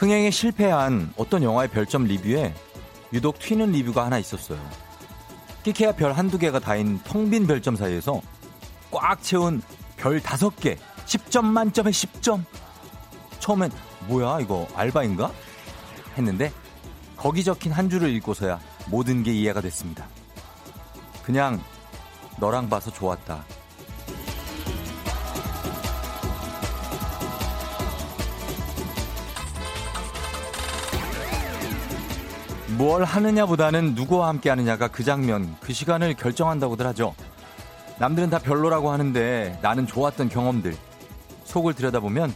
흥행에 실패한 어떤 영화의 별점 리뷰에 유독 튀는 리뷰가 하나 있었어요. 끼케야 별 한두 개가 다인 텅 빈 별점 사이에서 꽉 채운 별 다섯 개, 10점 만점에 10점. 처음엔 뭐야 이거 알바인가? 했는데 거기 적힌 한 줄을 읽고서야 모든 게 이해가 됐습니다. 그냥 너랑 봐서 좋았다. 뭘 하느냐보다는 누구와 함께 하느냐가 그 장면, 그 시간을 결정한다고들 하죠. 남들은 다 별로라고 하는데 나는 좋았던 경험들. 속을 들여다보면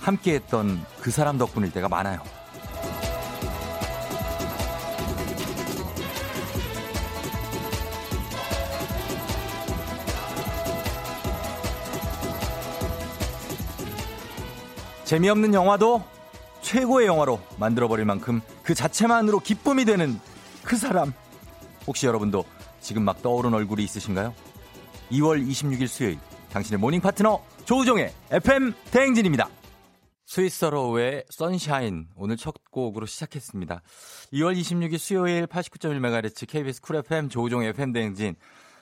함께 했던 그 사람 덕분일 때가 많아요. 재미없는 영화도 최고의 영화로 만들어버릴 만큼 그 자체만으로 기쁨이 되는 그 사람. 혹시 여러분도 지금 막 떠오른 얼굴이 있으신가요? 2월 26일 수요일 당신의 morning 파트너 조우종의 FM 대행진입니다. 스위스어로우의 Sunshine 오늘 첫 곡으로 시작했습니다. 2월 26일 수요일 89.1MHz KBS 쿨 FM 조우종의 FM 대행진.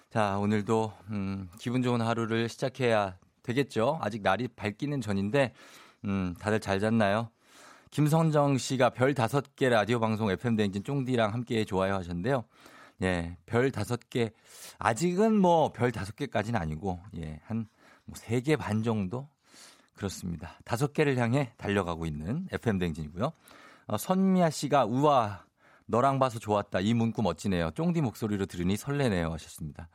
자 오늘도 음, 기분 좋은 하루를 시작해야 되겠죠. 아직 날이 밝기는 전인데 음, 다들 잘 잤나요? 김선정 씨가 별 다섯 개 라디오 방송 FM 대행진 쫑디랑 함께 좋아요 하셨는데요. 예, 별 다섯 개 아직은 뭐 별 다섯 개까지는 아니고 예, 한 세개 뭐반 정도 그렇습니다. 다섯 개를 향해 달려가고 있는 FM 대행진이고요. 어, 선미아 씨가 우와 너랑 봐서 좋았다. 이 문구 멋지네요. 쫑디 목소리로 들으니 설레네요 하셨습니다.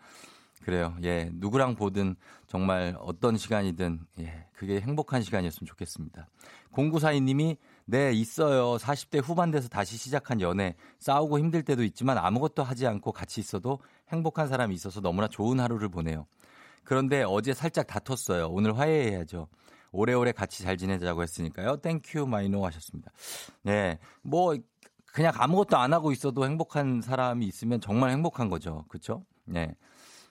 그래요. 예. 누구랑 보든 정말 어떤 시간이든 예. 그게 행복한 시간이었으면 좋겠습니다. 공구사이님이 네, 있어요. 40대 후반 돼서 다시 시작한 연애. 싸우고 힘들 때도 있지만 아무것도 하지 않고 같이 있어도 행복한 사람이 있어서 너무나 좋은 하루를 보내요. 그런데 어제 살짝 다퉜어요. 오늘 화해해야죠. 오래오래 같이 잘 지내자고 했으니까요. Thank you 마이노 하셨습니다. 네. 뭐 그냥 아무것도 안 하고 있어도 행복한 사람이 있으면 정말 행복한 거죠. 그렇죠? 네.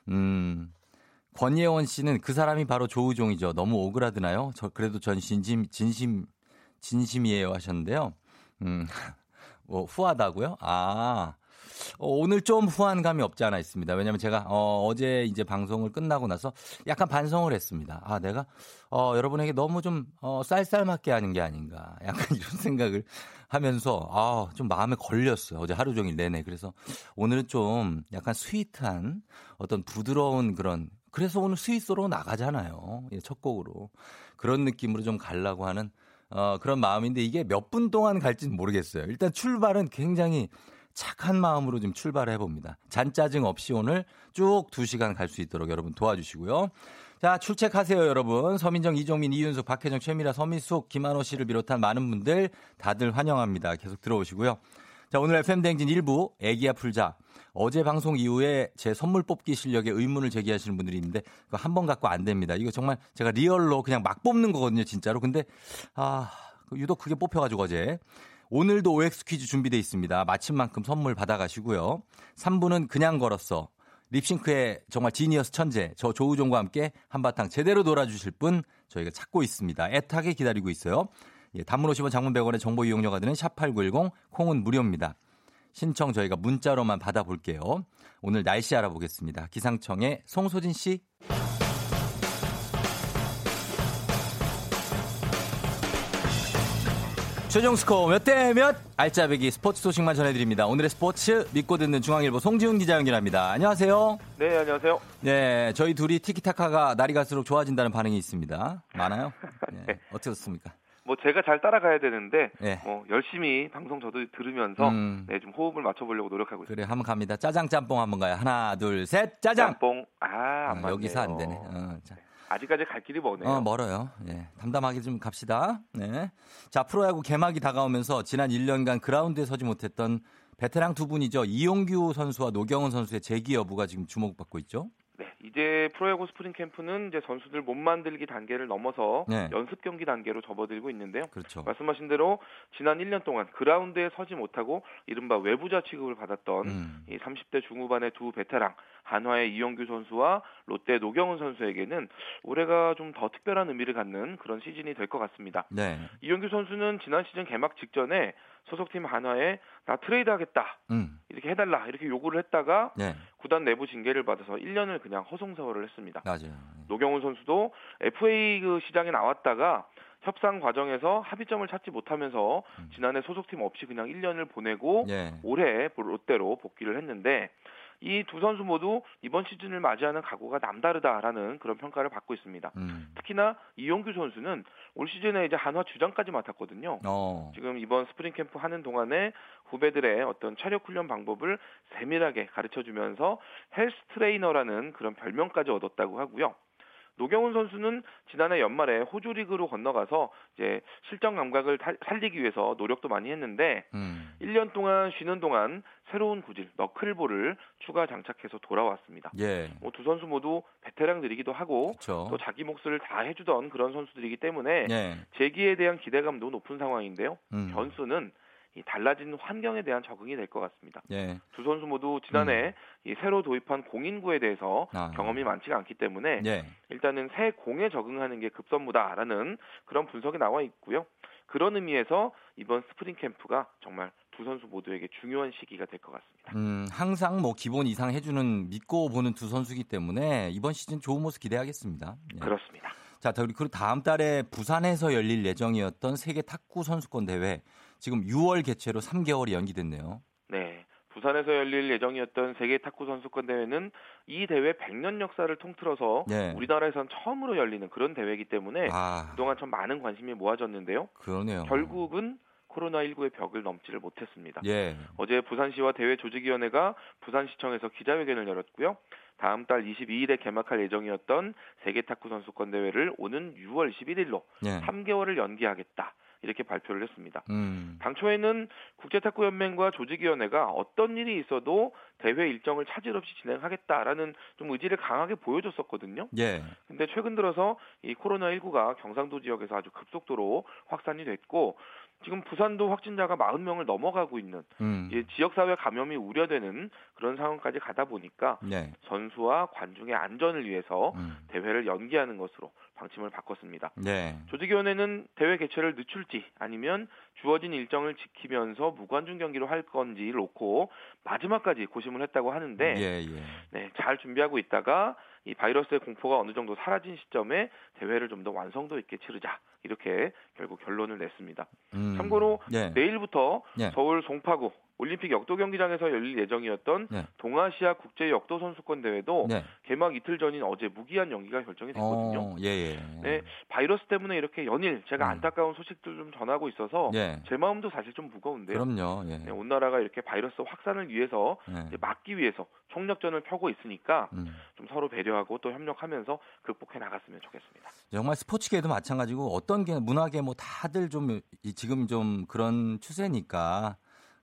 음. 권예원 씨는 그 사람이 바로 조우종이죠. 너무 오그라드나요? 저 그래도 전 진심 진심 진심이에요 하셨는데요. 음, 뭐 후하다고요? 아, 어, 오늘 좀 후한 감이 없지 않아 있습니다. 왜냐면 제가 어, 어제 이제 방송을 끝나고 나서 약간 반성을 했습니다. 아, 내가 어, 여러분에게 너무 좀 어, 쌀쌀맞게 하는 게 아닌가. 약간 이런 생각을 하면서 아, 좀 마음에 걸렸어요. 어제 하루 종일 내내. 그래서 오늘은 좀 약간 스위트한 어떤 부드러운 그런 그래서 오늘 스위스로 나가잖아요. 예, 첫 곡으로. 그런 느낌으로 좀 가려고 하는 어, 그런 마음인데 이게 몇 분 동안 갈지는 모르겠어요. 일단 출발은 굉장히 착한 마음으로 좀 출발해 봅니다. 잔짜증 없이 오늘 쭉 2시간 갈 수 있도록 여러분 도와주시고요. 자, 출첵하세요, 여러분. 서민정, 이종민, 이윤숙, 박혜정, 최미라, 서민숙, 김한호 씨를 비롯한 많은 분들 다들 환영합니다. 계속 들어오시고요. 자, 오늘 FM대행진 1부 애기야 풀자. 어제 방송 이후에 제 선물 뽑기 실력에 의문을 제기하시는 분들이 있는데 그거 한 번 갖고 안 됩니다. 이거 정말 제가 리얼로 그냥 막 뽑는 거거든요, 진짜로. 근데 아, 유독 그게 뽑혀 가지고 어제. 오늘도 OX 퀴즈 준비되어 있습니다. 마침 만큼 선물 받아가시고요. 3부는 그냥 걸었어. 립싱크의 정말 지니어스 천재, 저 조우종과 함께 한바탕 제대로 놀아주실 분 저희가 찾고 있습니다. 애타게 기다리고 있어요. 예, 단문 50원 장문 100원의 정보 이용료가 드는 샵8910 콩은 무료입니다. 신청 저희가 문자로만 받아볼게요. 오늘 날씨 알아보겠습니다. 기상청의 송소진 씨. 최종 스코어 몇 대 몇? 알짜배기 스포츠 소식만 전해드립니다. 오늘의 스포츠 믿고 듣는 중앙일보 송지훈 기자 연결합니다. 안녕하세요. 네, 안녕하세요. 네, 저희 둘이 티키타카가 날이 갈수록 좋아진다는 반응이 있습니다. 많아요? 네, 네. 어떻습니까? 뭐 제가 잘 따라가야 되는데 네. 뭐 열심히 방송 저도 들으면서 음. 네, 좀 호흡을 맞춰보려고 노력하고 있습니다. 그래 한번 갑니다. 짜장 짬뽕 한번 가요. 하나 둘 셋 짜장. 짬뽕 아 어, 여기서 안 되네. 어, 자. 아직까지 갈 길이 머네요. 어, 멀어요. 예. 담담하게 좀 갑시다. 네. 자, 프로야구 개막이 다가오면서 지난 1년간 그라운드에 서지 못했던 베테랑 두 분이죠. 이용규 선수와 노경은 선수의 재기 여부가 지금 주목받고 있죠. 네, 이제 프로야구 스프링 캠프는 이제 선수들 몸 만들기 단계를 넘어서 네. 연습 경기 단계로 접어들고 있는데요. 그렇죠. 말씀하신 대로 지난 1년 동안 그라운드에 서지 못하고 이른바 외부자 취급을 받았던 음. 이 30대 중후반의 두 베테랑 한화의 이용규 선수와 롯데 노경은 선수에게는 올해가 좀 더 특별한 의미를 갖는 그런 시즌이 될 것 같습니다. 네. 이용규 선수는 지난 시즌 개막 직전에 소속팀 한화에 나 트레이드 하겠다 음. 이렇게 해달라 이렇게 요구를 했다가 네. 구단 내부 징계를 받아서 1년을 그냥 허송세월을 했습니다. 맞아요. 노경은 선수도 FA 그 시장에 나왔다가 협상 과정에서 합의점을 찾지 못하면서 음. 지난해 소속팀 없이 그냥 1년을 보내고 네. 올해 롯데로 복귀를 했는데 이 두 선수 모두 이번 시즌을 맞이하는 각오가 남다르다라는 그런 평가를 받고 있습니다. 음. 특히나 이용규 선수는 올 시즌에 이제 한화 주장까지 맡았거든요. 어. 지금 이번 스프링 캠프 하는 동안에 후배들의 어떤 체력 훈련 방법을 세밀하게 가르쳐 주면서 헬스 트레이너라는 그런 별명까지 얻었다고 하고요. 노경은 선수는 지난해 연말에 호주 리그로 건너가서 이제 실전 감각을 살리기 위해서 노력도 많이 했는데 음. 1년 동안 쉬는 동안 새로운 구질 너클볼을 추가 장착해서 돌아왔습니다. 예. 뭐 두 선수 모두 베테랑들이기도 하고 그쵸. 또 자기 몫을 다 해주던 그런 선수들이기 때문에 예. 재기에 대한 기대감도 높은 상황인데요. 음. 변수는 이 달라진 환경에 대한 적응이 될 것 같습니다. 예. 두 선수 모두 지난해 음. 이 새로 도입한 공인구에 대해서 아. 경험이 많지가 않기 때문에 예. 일단은 새 공에 적응하는 게 급선무다라는 그런 분석이 나와 있고요. 그런 의미에서 이번 스프링 캠프가 정말 두 선수 모두에게 중요한 시기가 될 것 같습니다. 음, 항상 뭐 기본 이상 해주는 믿고 보는 두 선수기 때문에 이번 시즌 좋은 모습 기대하겠습니다. 예. 그렇습니다. 자, 그리고 다음 달에 부산에서 열릴 예정이었던 세계 탁구 선수권 대회 지금 6월 개최로 3개월이 연기됐네요. 네. 부산에서 열릴 예정이었던 세계 탁구 선수권 대회는 이 대회 100년 역사를 통틀어서 네. 우리나라에선 처음으로 열리는 그런 대회이기 때문에 아. 그동안 참 많은 관심이 모아졌는데요. 그러네요. 결국은 코로나19의 벽을 넘지를 못했습니다. 예. 어제 부산시와 대회 조직위원회가 부산시청에서 기자회견을 열었고요. 다음 달 22일에 개막할 예정이었던 세계 탁구 선수권 대회를 오는 6월 11일로 예. 3개월을 연기하겠다. 이렇게 발표를 했습니다. 음. 당초에는 국제탁구연맹과 조직위원회가 어떤 일이 있어도 대회 일정을 차질 없이 진행하겠다라는 좀 의지를 강하게 보여줬었거든요. 예. 근데 최근 들어서 이 코로나19가 경상도 지역에서 아주 급속도로 확산이 됐고 지금 부산도 확진자가 40명을 넘어가고 있는 음. 지역사회 감염이 우려되는 그런 상황까지 가다 보니까 네. 선수와 관중의 안전을 위해서 음. 대회를 연기하는 것으로 방침을 바꿨습니다. 네. 조직위원회는 대회 개최를 늦출지 아니면 주어진 일정을 지키면서 무관중 경기로 할 건지 놓고 마지막까지 고심을 했다고 하는데 예, 예. 네, 잘 준비하고 있다가 이 바이러스의 공포가 어느 정도 사라진 시점에 대회를 좀 더 완성도 있게 치르자 이렇게 결국 결론을 냈습니다. 음, 참고로 예. 내일부터 예. 서울 송파구 올림픽 역도 경기장에서 열릴 예정이었던 네. 동아시아 국제 역도 선수권 대회도 네. 개막 이틀 전인 어제 무기한 연기가 결정이 됐거든요. 어, 예, 예. 네, 바이러스 때문에 이렇게 연일 제가 음. 안타까운 소식들 좀 전하고 있어서 예. 제 마음도 사실 좀 무거운데요. 그럼요. 예. 네, 온 나라가 이렇게 바이러스 확산을 위해서 예. 막기 위해서 총력전을 펴고 있으니까 음. 좀 서로 배려하고 또 협력하면서 극복해 나갔으면 좋겠습니다. 정말 스포츠계도 마찬가지고 어떤 게 문화계 뭐 다들 좀 지금 좀 그런 추세니까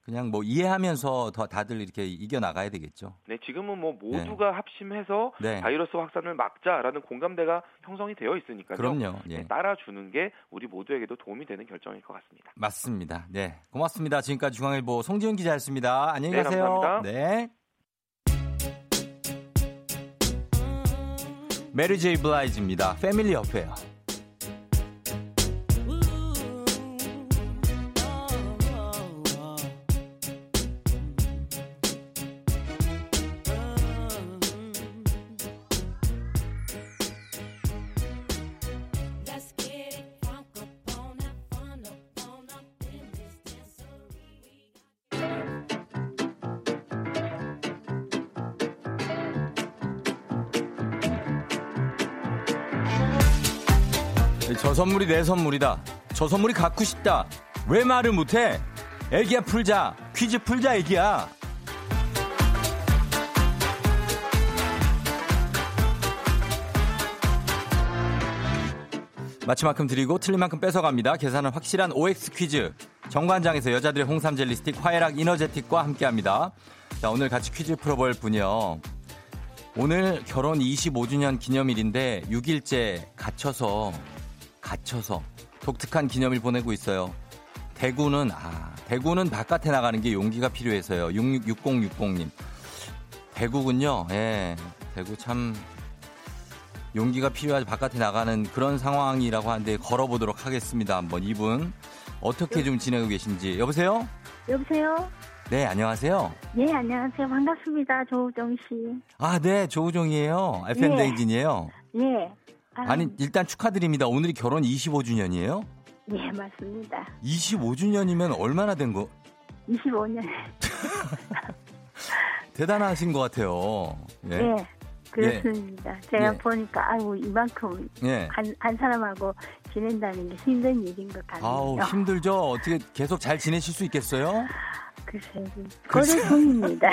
그냥 뭐 이해하면서 더 다들 이렇게 이겨 나가야 되겠죠. 네, 지금은 뭐 모두가 네. 합심해서 네. 바이러스 확산을 막자라는 공감대가 형성이 되어 있으니까요. 그럼요. 예. 네, 따라주는 게 우리 모두에게도 도움이 되는 결정일 것 같습니다. 맞습니다. 네, 고맙습니다. 지금까지 중앙일보 송지훈 기자였습니다. 안녕히 네, 가세요. 감사합니다. 네. 메리 제이 블라이즈입니다. Family Affair. 선물이 내 선물이다. 저 선물이 갖고 싶다. 왜 말을 못해? 애기야 풀자. 퀴즈 풀자 애기야. 마치 만큼 드리고 틀린 만큼 뺏어갑니다. 계산은 확실한 OX 퀴즈. 정관장에서 여자들의 홍삼 젤리 스틱 화해락 이너제틱과 함께합니다. 자, 오늘 같이 퀴즈 풀어볼 분이요. 오늘 결혼 25주년 기념일인데 6일째 갇혀서 갇혀서 독특한 기념일 보내고 있어요. 대구는 아 대구는 바깥에 나가는 게 용기가 필요해서요. 666060님 대구군요. 예, 대구 참 용기가 필요하지 바깥에 나가는 그런 상황이라고 하는데 걸어보도록 하겠습니다. 한번 이분 어떻게 좀 지내고 계신지 여보세요? 여보세요? 네, 안녕하세요. 네, 안녕하세요. 반갑습니다. 조우정 씨. 아, 네, 조우정이에요. FM 네. 댕진이에요. 네. 아, 니 일단 축하드립니다. 오늘이 결혼 25주년이에요? 네, 맞습니다. 25주년이면 얼마나 된 거? 25년. 대단하신 것 같아요. 예. 네. 그렇습니다. 예. 제가 예. 보니까 아이고 이만큼 예. 한, 한 사람하고 지낸다는 게 힘든 일인 것 같아요. 아우 힘들죠. 어떻게 계속 잘 지내실 수 있겠어요? 글쎄요. 고래 중입니다.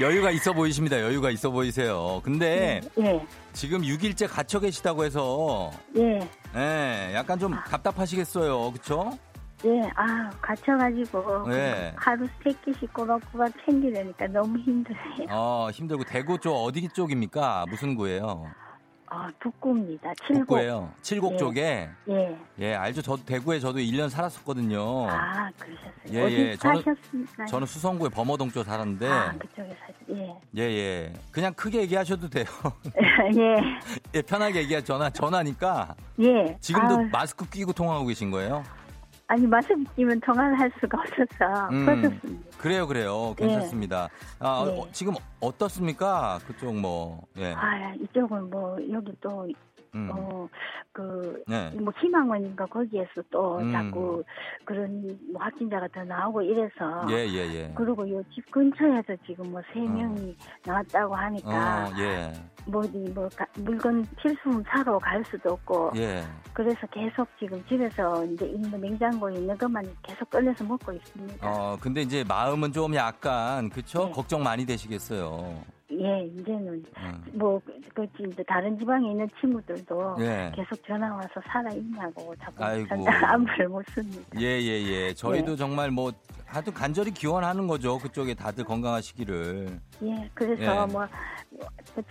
여유가 있어 보이십니다. 여유가 있어 보이세요. 근데 예. 지금 6일째 갇혀 계시다고 해서 예. 예, 약간 좀 답답하시겠어요. 그렇죠? 예, 아, 갇혀가지고 네. 하루 세 끼씩 꼬박꼬박 챙기려니까 너무 힘드네요. 어, 힘들고 대구 쪽 어디 쪽입니까? 무슨 구예요? 아, 북구입니다. 칠곡. 북구예요. 칠곡 예. 쪽에. 예. 예, 알죠. 저도 대구에 저도 1년 살았었거든요. 아, 그러셨어요. 예, 예. 사셨습니까? 저는 수성구에 범어동 쪽 살았는데. 아, 그쪽에 사셨. 예. 예, 예. 그냥 크게 얘기하셔도 돼요. 예. 예, 편하게 얘기하 전화 전화니까. 예. 지금도 아 마스크 끼고 통화하고 계신 거예요? 아니 마스크 끼면 통화를 할 수가 없어서 음, 벗었습니다. 그래요, 그래요. 괜찮습니다. 네. 아, 네. 어, 지금 어떻습니까? 그쪽 뭐 예. 아 이쪽은 뭐 여기 또 음. 어, 그, 네. 뭐, 희망원인가 거기에서 또 음. 자꾸 그런 뭐 확진자가 더 나오고 이래서. 예, 예, 예. 그리고 요 집 근처에서 지금 뭐 세 명이 어. 나왔다고 하니까. 어, 예. 뭐, 뭐, 가, 물건 필수품 사러 갈 수도 없고. 예. 그래서 계속 지금 집에서 이제 있는 냉장고에 있는 것만 계속 꺼내서 먹고 있습니다. 어, 근데 이제 마음은 좀 약간, 그쵸? 네. 걱정 많이 되시겠어요. 예, 이제는 음. 뭐, 그, 이제 다른 지방에 있는 친구들도 예. 계속 전화 와서 살아 있냐고 자꾸 안부를 묻습니다. 예, 예, 예. 저희도 예. 정말 뭐 하도 간절히 기원하는 거죠. 그쪽에 다들 건강하시기를. 예, 그래서 예. 뭐, 뭐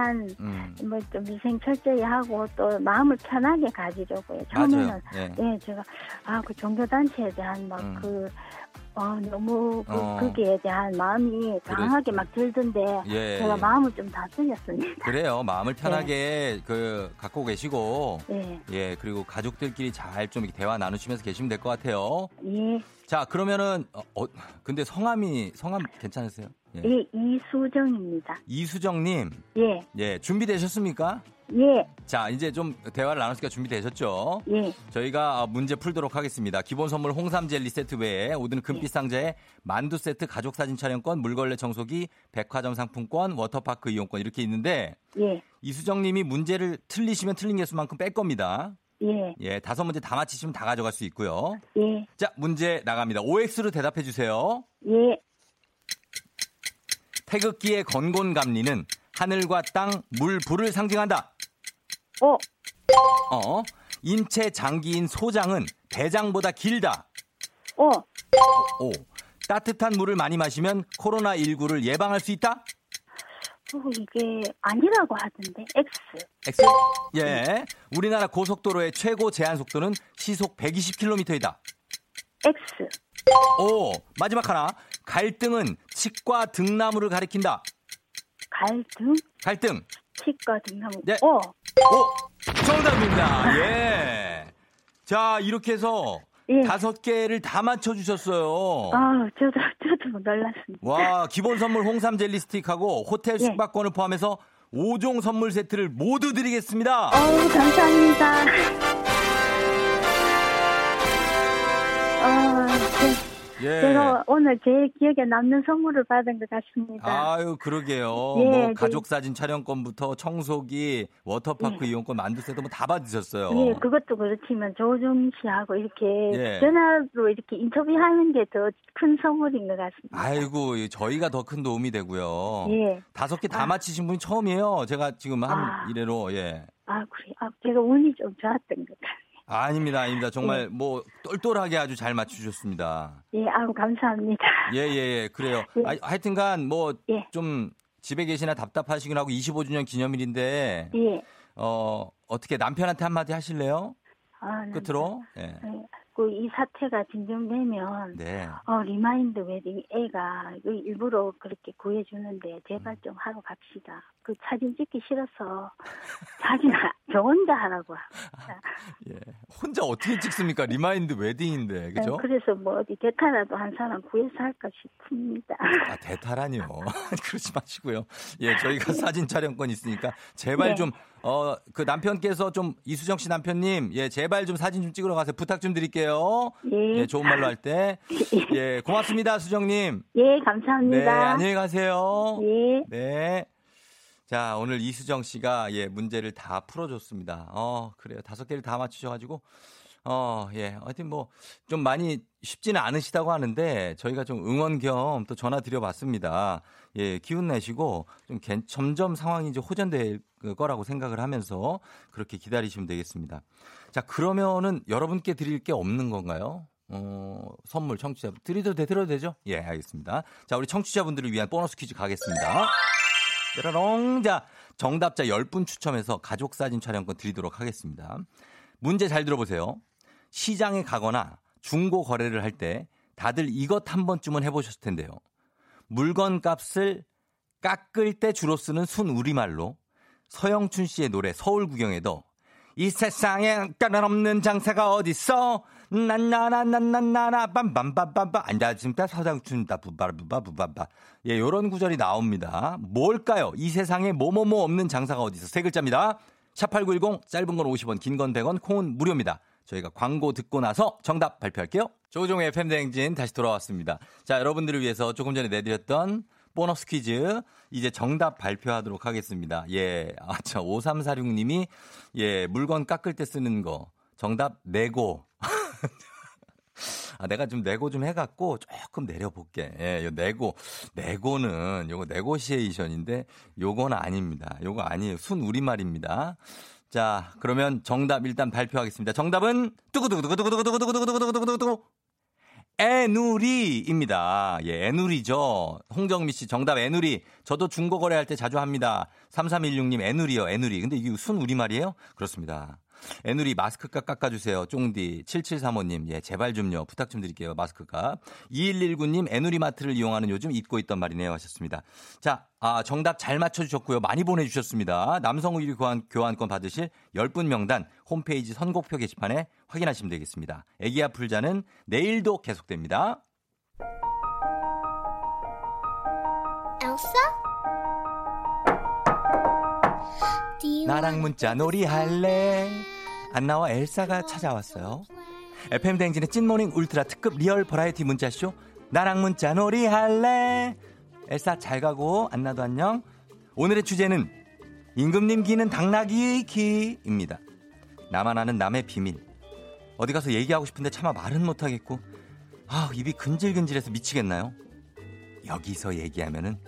최대한 음. 뭐좀 위생 철저히 하고 또 마음을 편하게 가지려고요. 처음에는 예. 예. 제가 아 그 종교 단체에 대한 막그 음. 아, 너무 그, 어. 거기에 대한 마음이 강하게 그래. 막 들던데 예. 제가 마음을 좀 다스렸습니다. 그래요. 마음을 편하게 네. 그 갖고 계시고 네. 예 그리고 가족들끼리 잘 좀 대화 나누시면서 계시면 될 것 같아요. 예. 자 그러면은 어, 어, 근데 성함이 성함 괜찮으세요? 예, 예 이수정입니다. 이수정님. 예. 예 준비되셨습니까? 예. 자, 이제 좀 대화를 나누니까 준비되셨죠? 예. 저희가 문제 풀도록 하겠습니다. 기본 선물 홍삼 젤리 세트 외에 오늘은 금빛 예. 상자에 만두 세트, 가족 사진 촬영권, 물걸레 청소기, 백화점 상품권, 워터파크 이용권 이렇게 있는데 예. 이수정 님이 문제를 틀리시면 틀린 개수만큼 뺄 겁니다. 예. 예, 다섯 문제 다 맞히시면 다 가져갈 수 있고요. 예. 자, 문제 나갑니다. OX로 대답해 주세요. 예. 태극기의 건곤감리는 하늘과 땅, 물, 불을 상징한다. 어. 어. 인체 장기인 소장은 대장보다 길다. 어. 오. 따뜻한 물을 많이 마시면 코로나19를 예방할 수 있다? 어, 이게 아니라고 하던데. X. X? 예. 우리나라 고속도로의 최고 제한 속도는 시속 120km이다. X. 오. 마지막 하나. 갈등은 치과 등나무를 가리킨다. 갈등? 갈등. 치과 등나무. 네. 어. 오, 정답입니다. 예. 자, 이렇게 해서 예. 다섯 개를 다 맞춰 주셨어요. 아, 저도, 저도 놀랐습니다. 와, 기본 선물 홍삼 젤리 스틱하고 호텔 예. 숙박권을 포함해서 5종 선물 세트를 모두 드리겠습니다. 어우, 감사합니다. 예. 제가 오늘 제 기억에 남는 선물을 받은 것 같습니다. 아유, 그러게요. 예, 뭐 네. 가족 사진 촬영권부터 청소기, 워터파크 예. 이용권, 만두 세트 뭐다 받으셨어요. 예, 그것도 그렇지만 조종 씨하고 이렇게 예. 전화로 이렇게 인터뷰하는 게 더 큰 선물인 것 같습니다. 아이고, 저희가 더 큰 도움이 되고요. 예. 다섯 개다 아. 맞히신 분이 처음이에요. 제가 지금 한 아. 이래로 예. 아, 그래. 아, 제가 운이 좀 좋았던 것 같아요. 아닙니다, 아닙니다. 정말 예. 뭐 똘똘하게 아주 잘 맞추셨습니다. 예, 아우 감사합니다. 예, 예, 예. 그래요. 예. 아, 하여튼간 뭐좀 예. 집에 계시나 답답하시긴 하고 25주년 기념일인데 예. 어, 어떻게 남편한테 한마디 하실래요? 아, 끝으로? 예. 네. 이 사태가 진정되면 네. 어, remind wedding 얘가 일부러 그렇게 구해주는데 제발 좀 하러 갑시다. 그 사진 찍기 싫어서 사진 저 혼자 하라고. 예. 혼자 어떻게 찍습니까? remind wedding인데, 네, 그죠? 네, 그래서 뭐 어디 대타라도 한 사람 구해서 할까 싶습니다. 아, 대타라니요. 그러지 마시고요. 예, 저희가 사진 촬영권 있으니까 제발 네. 좀, 어, 그 남편께서 좀 이수정 씨 남편님, 예, 제발 좀 사진 좀 찍으러 가세요. 부탁 좀 드릴게요. 예. 예 좋은 말로 할 때. 예, 고맙습니다, 수정님. 예, 감사합니다. 네, 안녕히 가세요. 예. 네. 자, 오늘 이수정 씨가 예, 문제를 다 풀어줬습니다. 어, 그래요. 다섯 개를 다 맞추셔가지고, 어, 예. 하여튼 뭐, 좀 많이 쉽지는 않으시다고 하는데, 저희가 좀 응원 겸 또 전화 드려봤습니다. 예, 기운 내시고, 좀 개, 점점 상황이 이제 호전될 거라고 생각을 하면서 그렇게 기다리시면 되겠습니다. 자, 그러면은 여러분께 드릴 게 없는 건가요? 어, 선물 청취자 드리도 돼, 드려도 되죠? 예, 알겠습니다. 자, 우리 청취자분들을 위한 보너스 퀴즈 가겠습니다. 뾰로롱. 자, 정답자 10분 추첨해서 가족 사진 촬영권 드리도록 하겠습니다. 문제 잘 들어보세요. 시장에 가거나 중고 거래를 할 때 다들 이것 한 번쯤은 해보셨을 텐데요. 물건 값을 깎을 때 주로 쓰는 순 우리말로 서영춘 씨의 노래 서울 구경에도 이 세상에 까다없는 장사가 어딨어? 난나나난나나나 빰빰빰빰빰 앉아집니다 서장춘다 부바부바 부바바. 예 요런 구절이 나옵니다. 뭘까요? 이 세상에 뭐뭐뭐 없는 장사가 어딨어? 세 글자입니다. 샵8910 짧은 건 50원 긴 건 100원 콩은 무료입니다 저희가 광고 듣고 나서 정답 발표할게요 조종의 대행진 다시 돌아왔습니다 자 여러분들을 위해서 조금 전에 내드렸던 보너스 퀴즈 이제 정답 발표하도록 하겠습니다. 예. 아, 자, 5346님이 예, 물건 깎을 때 쓰는 거. 정답 내고. 아, 내가 좀 내고 좀 해갖고 조금 내려볼게. 예, 요 내고. 내고는 요거 네고시에이션인데 요건 아닙니다. 요거 아니에요. 순 우리말입니다. 자, 그러면 정답 일단 발표하겠습니다. 정답은 뚜구두구두구두구두구두구두구두구두구두구 애누리입니다. 예, 애누리죠. 홍정미 씨 정답 애누리. 저도 중고 거래할 때 자주 합니다. 3316님 애누리요, 애누리. 근데 이게 순 우리말이에요? 그렇습니다. 애누리 마스크값 깎아주세요. 쫑디. 7735님. 예, 제발 좀요. 부탁 좀 드릴게요. 마스크값. 2119님 애누리 마트를 이용하는 요즘 잊고 있던 말이네요. 하셨습니다. 자, 아, 정답 잘 맞춰주셨고요. 많이 보내주셨습니다. 남성 의류 교환, 교환권 받으실 10분 명단 홈페이지 선곡표 게시판에 확인하시면 되겠습니다. 애기야 풀자는 내일도 계속됩니다. 엘사? 나랑 문자 놀이 할래? 안나와 엘사가 찾아왔어요. FM 대행진의 찐모닝 울트라 특급 real 버라이어티 문자쇼 나랑 문자 놀이 할래? 엘사 잘 가고 안나도 안녕. 오늘의 주제는 임금님 기는 당나귀 기입니다. 나만 아는 남의 비밀. 어디 가서 얘기하고 싶은데 차마 말은 못하겠고 아 입이 근질근질해서 미치겠나요? 여기서 얘기하면은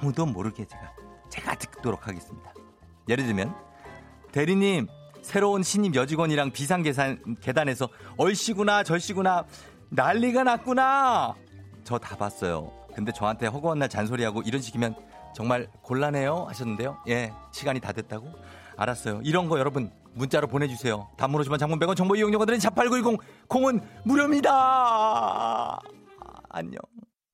아무도 모르게 제가 제가 듣도록 하겠습니다. 예를 들면 대리님 새로운 신입 여직원이랑 비상 계산 계단에서 얼씨구나 절씨구나 난리가 났구나 저 다 봤어요. 근데 저한테 허구한 날 잔소리하고 이런 식이면 정말 곤란해요 하셨는데요. 예 시간이 다 됐다고 알았어요. 이런 거 여러분 문자로 보내주세요. 단문 오시면 장문 100원 정보 이용료가들은 샵8910 콩은 무료입니다. 아, 안녕.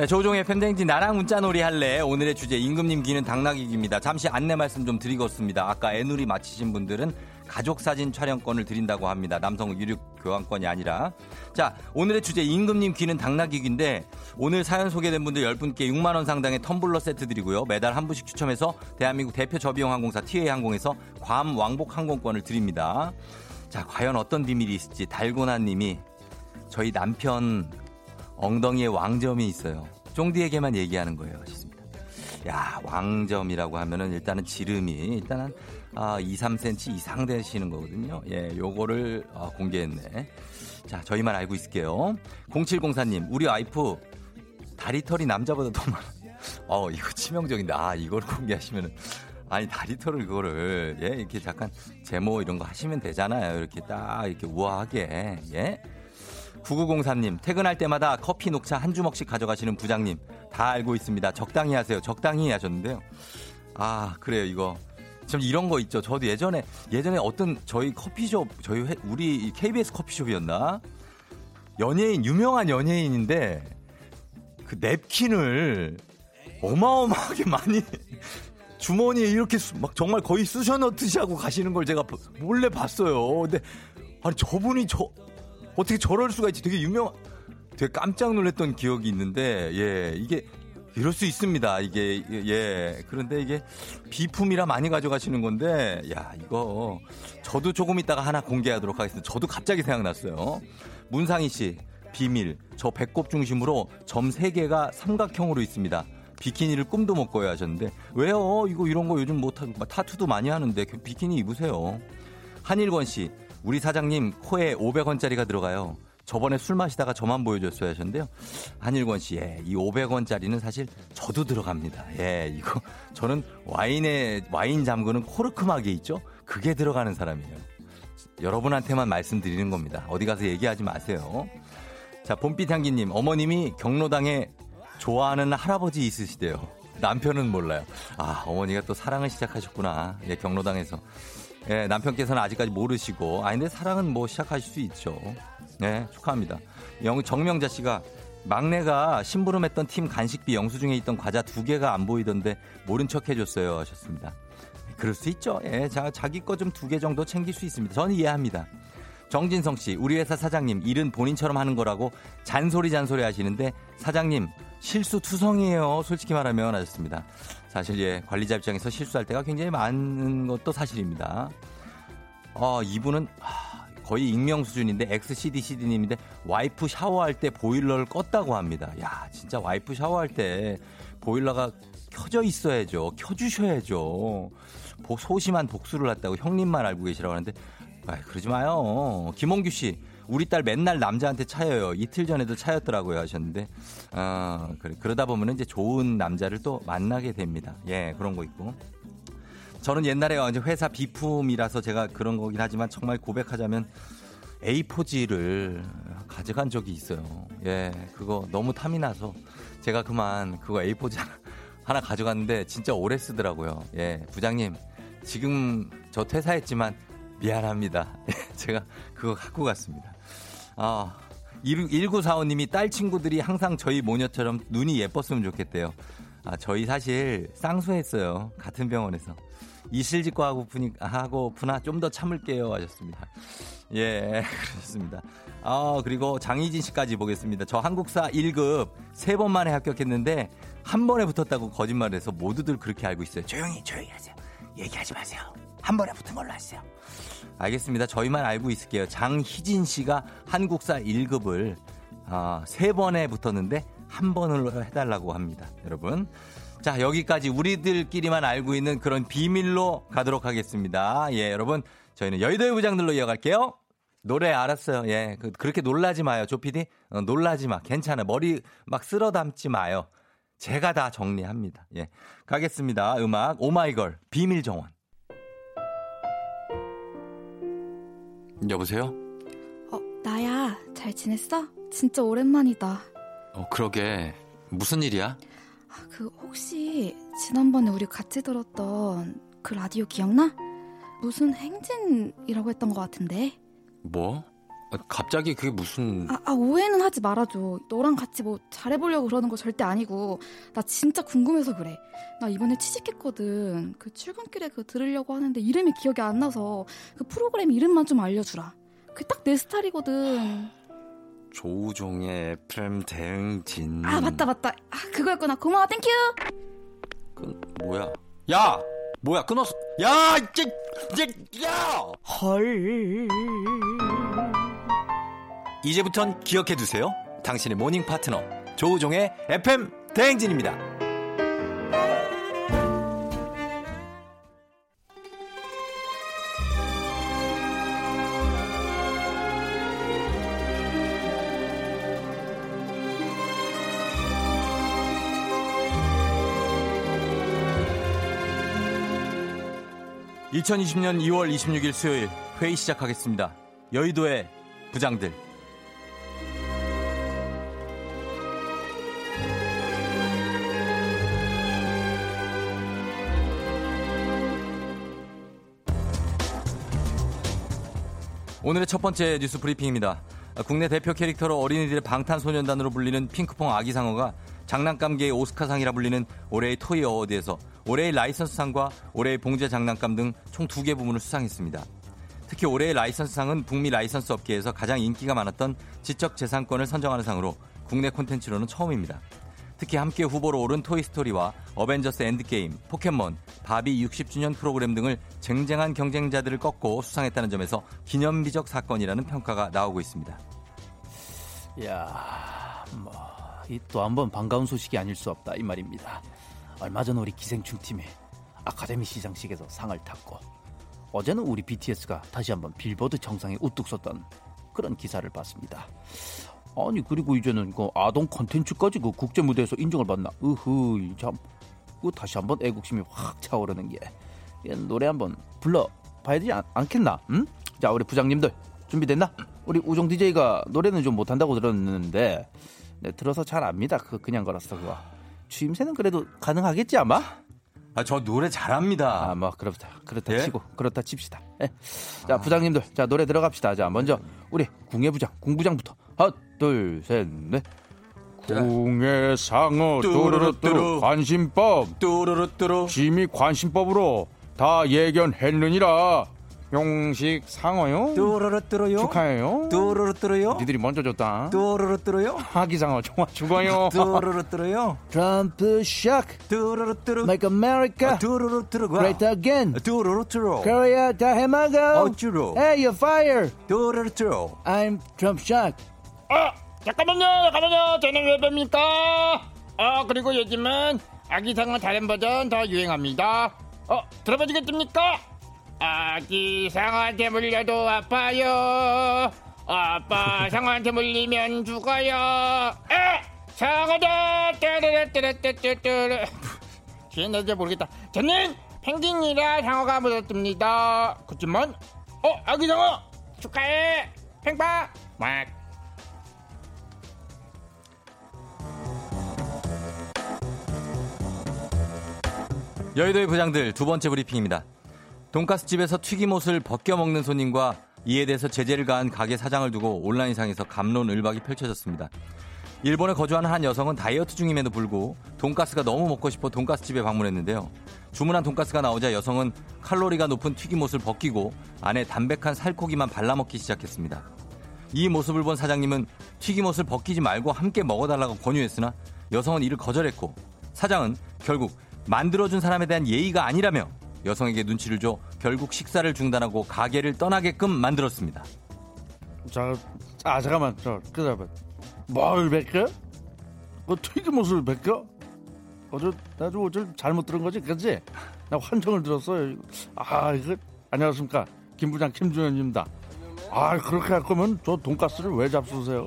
네, 조종의 팬댕진 나랑 문자놀이 할래. 오늘의 주제 임금님 기는 당나귀기입니다. 잠시 안내 말씀 좀 드리겠습니다. 아까 애누리 마치신 분들은 가족 사진 촬영권을 드린다고 합니다. 남성 유류 교환권이 아니라. 자, 오늘의 주제 임금님 귀는 당나귀기인데 오늘 사연 소개된 분들 10분께 6만 원 상당의 텀블러 세트 드리고요. 매달 한 분씩 추첨해서 대한민국 대표 저비용 항공사 TA 항공에서 괌 왕복 항공권을 드립니다. 자, 과연 어떤 비밀이 있을지 달고나 님이 저희 남편 엉덩이에 왕점이 있어요. 쫑디에게만 얘기하는 거예요. 하셨습니다. 야, 왕점이라고 하면은 일단은 지름이 일단은 아, 2, 3cm 이상 되시는 거거든요. 예, 요거를 아, 공개했네. 자, 저희만 알고 있을게요. 0704님, 우리 와이프 다리털이 남자보다 더 많아. 어, 이거 치명적인데. 아, 이걸 공개하시면은. 아니, 다리털을 그거를, 예, 이렇게 잠깐 제모 이런 거 하시면 되잖아요. 이렇게 딱, 이렇게 우아하게, 예? 9903님, 퇴근할 때마다 커피 녹차 한 주먹씩 가져가시는 부장님. 다 알고 있습니다. 적당히 하세요. 적당히 하셨는데요. 아, 그래요, 이거. 좀 이런 거 있죠. 저도 예전에, 예전에 어떤 저희 커피숍, 저희 회, 우리 KBS 커피숍이었나? 연예인, 유명한 연예인인데, 그 냅킨을 어마어마하게 많이 주머니에 이렇게 막 정말 거의 쑤셔 넣듯이 하고 가시는 걸 제가 몰래 봤어요. 근데 아니 저분이 저 어떻게 저럴 수가 있지? 되게 유명 되게 깜짝 놀랐던 기억이 있는데 예 이게 이럴 수 있습니다. 이게 예 그런데 이게 비품이라 많이 가져가시는 건데 야 이거 저도 조금 있다가 하나 공개하도록 하겠습니다. 저도 갑자기 생각났어요. 문상희 씨 비밀 저 배꼽 중심으로 점 3개가 삼각형으로 있습니다. 비키니를 꿈도 못 꿔요 하셨는데 왜요? 이거 이런 거 요즘 못 하고 타투도 많이 하는데 그 비키니 입으세요. 한일권 씨 우리 사장님 코에 500원짜리가 들어가요. 저번에 술 마시다가 저만 보여줬어요 하셨는데요. 한일권 씨, 예, 이 500원짜리는 사실 저도 들어갑니다. 예, 이거 저는 와인에 와인 잠그는 코르크막이 있죠. 그게 들어가는 사람이에요. 여러분한테만 말씀드리는 겁니다. 어디 가서 얘기하지 마세요. 자, 봄빛 향기님, 어머님이 경로당에 좋아하는 할아버지 있으시대요. 남편은 몰라요. 아, 어머니가 또 사랑을 시작하셨구나. 예, 경로당에서. 예, 남편께서는 아직까지 모르시고. 아, 근데 사랑은 뭐 시작하실 수 있죠. 네, 축하합니다. 영, 정명자 씨가 막내가 심부름했던 팀 간식비 영수증에 있던 과자 두 개가 안 보이던데 모른 척 해줬어요 하셨습니다. 그럴 수 있죠. 예, 자, 자기 거 좀 두 개 정도 챙길 수 있습니다. 저는 이해합니다. 정진성 씨, 우리 회사 사장님, 일은 본인처럼 하는 거라고 잔소리 잔소리 하시는데 사장님, 실수 투성이에요. 솔직히 말하면 하셨습니다. 사실 예, 관리자 입장에서 실수할 때가 굉장히 많은 것도 사실입니다. 어, 이분은 거의 익명 수준인데 XCDCD님인데 와이프 샤워할 때 보일러를 껐다고 합니다. 야, 진짜 와이프 샤워할 때 보일러가 켜져 있어야죠. 켜주셔야죠. 소심한 복수를 했다고 형님만 알고 계시라고 하는데 아, 그러지 마요. 김홍규 씨, 우리 딸 맨날 남자한테 차여요. 이틀 전에도 차였더라고요 하셨는데, 어, 그래, 그러다 보면 이제 좋은 남자를 또 만나게 됩니다. 예, 그런 거 있고. 저는 옛날에 이제 회사 비품이라서 제가 그런 거긴 하지만 정말 고백하자면 A4지를 가져간 적이 있어요. 예, 그거 너무 탐이 나서 제가 그만 그거 A4지 하나, 하나 가져갔는데 진짜 오래 쓰더라고요. 예, 부장님, 지금 저 퇴사했지만 미안합니다. 제가 그거 갖고 갔습니다. 아, 1945님이 딸 친구들이 항상 저희 모녀처럼 눈이 예뻤으면 좋겠대요. 아, 저희 사실 쌍수했어요. 같은 병원에서. 이실직과 하고 푸니, 하고 푸나 좀 더 참을게요. 하셨습니다. 예, 그렇습니다. 아, 그리고 장희진 씨까지 보겠습니다. 저 한국사 1급 세 번 만에 합격했는데 한 번에 붙었다고 거짓말해서 모두들 그렇게 알고 있어요. 조용히, 조용히 하세요. 얘기하지 마세요. 한 번에 붙은 걸로 하세요. 알겠습니다. 저희만 알고 있을게요. 장희진 씨가 한국사 1급을 아, 세 번에 붙었는데 한 번으로 해달라고 합니다. 여러분. 자, 여기까지 우리들끼리만 알고 있는 그런 비밀로 가도록 하겠습니다. 예, 여러분. 저희는 여의도의 부장들로 이어갈게요. 노래 알았어요. 예. 그, 렇게 놀라지 마요. 조피디. 어, 놀라지 마. 괜찮아. 머리 막 쓸어 담지 마요. 제가 다 정리합니다. 예. 가겠습니다. 음악 오마이걸 비밀 정원. 여보세요? 어, 나야. 잘 지냈어? 진짜 오랜만이다. 어, 그러게. 무슨 일이야? 아, 그 혹시 지난번에 우리 같이 들었던 그 라디오 기억나? 무슨 행진이라고 했던 것 같은데. 뭐? 아, 갑자기 그게 무슨 아, 아, 오해는 하지 말아줘. 너랑 같이 뭐 잘해보려고 그러는 거 절대 아니고. 나 진짜 궁금해서 그래. 나 이번에 취직했거든. 그 출근길에 그 들으려고 하는데 이름이 기억이 안 나서 그 프로그램 이름만 좀 알려주라. 그게 딱내 스타일이거든. 조우종의 FM 대행진. 아 맞다 맞다. 아 그거였구나. 고마워. Thank you. 그 뭐야? 야! 뭐야? 끊었어 야, 이제, 이제, 야! 헐. 이제부턴 기억해 두세요. 당신의 모닝 파트너, 조우종의 FM 대행진입니다. 2020년 2월 26일 수요일 회의 시작하겠습니다. 여의도의 부장들. 오늘의 첫 번째 뉴스 브리핑입니다. 국내 대표 캐릭터로 어린이들의 방탄소년단으로 불리는 핑크퐁 아기상어가 장난감계의 오스카상이라 불리는 올해의 토이 어워드에서 올해의 라이선스상과 올해의 봉제 장난감 등 총 두 개 부문을 수상했습니다. 특히 올해의 라이선스상은 북미 라이선스 업계에서 가장 인기가 많았던 지적 재산권을 선정하는 상으로 국내 콘텐츠로는 처음입니다. 특히 함께 후보로 오른 토이스토리와 어벤져스 엔드게임, 포켓몬, 바비 60주년 프로그램 등을 쟁쟁한 경쟁자들을 꺾고 수상했다는 점에서 기념비적 사건이라는 평가가 나오고 있습니다. 야, 뭐, 또 한 번 반가운 소식이 아닐 수 없다 이 말입니다. 얼마 전 우리 기생충 팀이 아카데미 시상식에서 상을 탔고 어제는 우리 BTS가 다시 한번 빌보드 정상에 우뚝 섰던 그런 기사를 봤습니다. 아니 그리고 이제는 그 아동 컨텐츠까지 그 국제 무대에서 인정을 받나? 으흐 참. 그 다시 한번 애국심이 확 차오르는 게 노래 한번 불러 봐야 되지 않, 겠나 응? 자 우리 부장님들 준비됐나? 우리 우정 DJ가 노래는 좀 못한다고 들었는데 네, 들어서 잘 압니다. 그 그냥 걸었어 그거. 추임새는 그래도 가능하겠지 아마? 아, 저 노래 잘합니다. 아, 뭐 그렇다. 그렇다 예? 치고 그렇다 칩시다. 예. 자, 부장님들. 자, 노래 들어갑시다. 자, 먼저 우리 궁예 부장, 궁부장부터. 하나, 둘, 셋, 넷. 궁예 상어 뚜루루뚜루 관심법 뚜루루뚜루 심의 관심법으로 다 예견했느니라 용식 상어요? 뚜루루뚜루요? 축하해요. 뚜루루뚜루요? 니들이 먼저 줬다. 뚜루루뚜루요? 하기상어 좋아 죽어요. 뚜루루뚜루요? 트럼프 샥. 뚜루루뚜루. Make America. 아, 뚜루루뚜루. Great again. 뚜루루뚜루. Korea 다 해마가. 어쭈루. Hey, you're fire. 뚜루루뚜루. I'm Trump 샥. 아, 잠깐만요, 잠깐만요. 저는 왜 봅니까? 아, 그리고 요즘은 아기상어 다른 버전 더 유행합니다. 어, 들어보시겠습니까? 아기 상한테 물려도 아파요. 아빠 상한테 물리면 죽어요. 에! 상어다! 뚜르르뚜르뚜르뚜르. 기억나지 모르겠다. 저는 펭귄이라 상어가 묻었습니다. 그렇지만, 어, 아기 상어! 축하해! 팽파! 막. 여의도의 부장들 두 번째 브리핑입니다. 돈가스 집에서 튀김옷을 벗겨 먹는 손님과 이에 대해서 제재를 가한 가게 사장을 두고 온라인상에서 감론을박이 펼쳐졌습니다. 일본에 거주하는 한 여성은 다이어트 중임에도 불구 돈가스가 너무 먹고 싶어 돈가스 집에 방문했는데요. 주문한 돈가스가 나오자 여성은 칼로리가 높은 튀김옷을 벗기고 안에 담백한 살코기만 발라먹기 시작했습니다. 이 모습을 본 사장님은 튀김옷을 벗기지 말고 함께 먹어달라고 권유했으나 여성은 이를 거절했고 사장은 결국 만들어준 사람에 대한 예의가 아니라며 여성에게 눈치를 줘 결국 식사를 중단하고 가게를 떠나게끔 만들었습니다. 자, 아 잠깐만, 저 그다음에 뭘 벗겨? 그 튀김옷을 벗겨? 어저 나도 어제 잘못 들은 거지, 그지? 나 환청을 들었어요. 아 이거 안녕하십니까 김 부장 김준현입니다. 아 그렇게 할 거면 저 돈가스를 왜 잡수세요?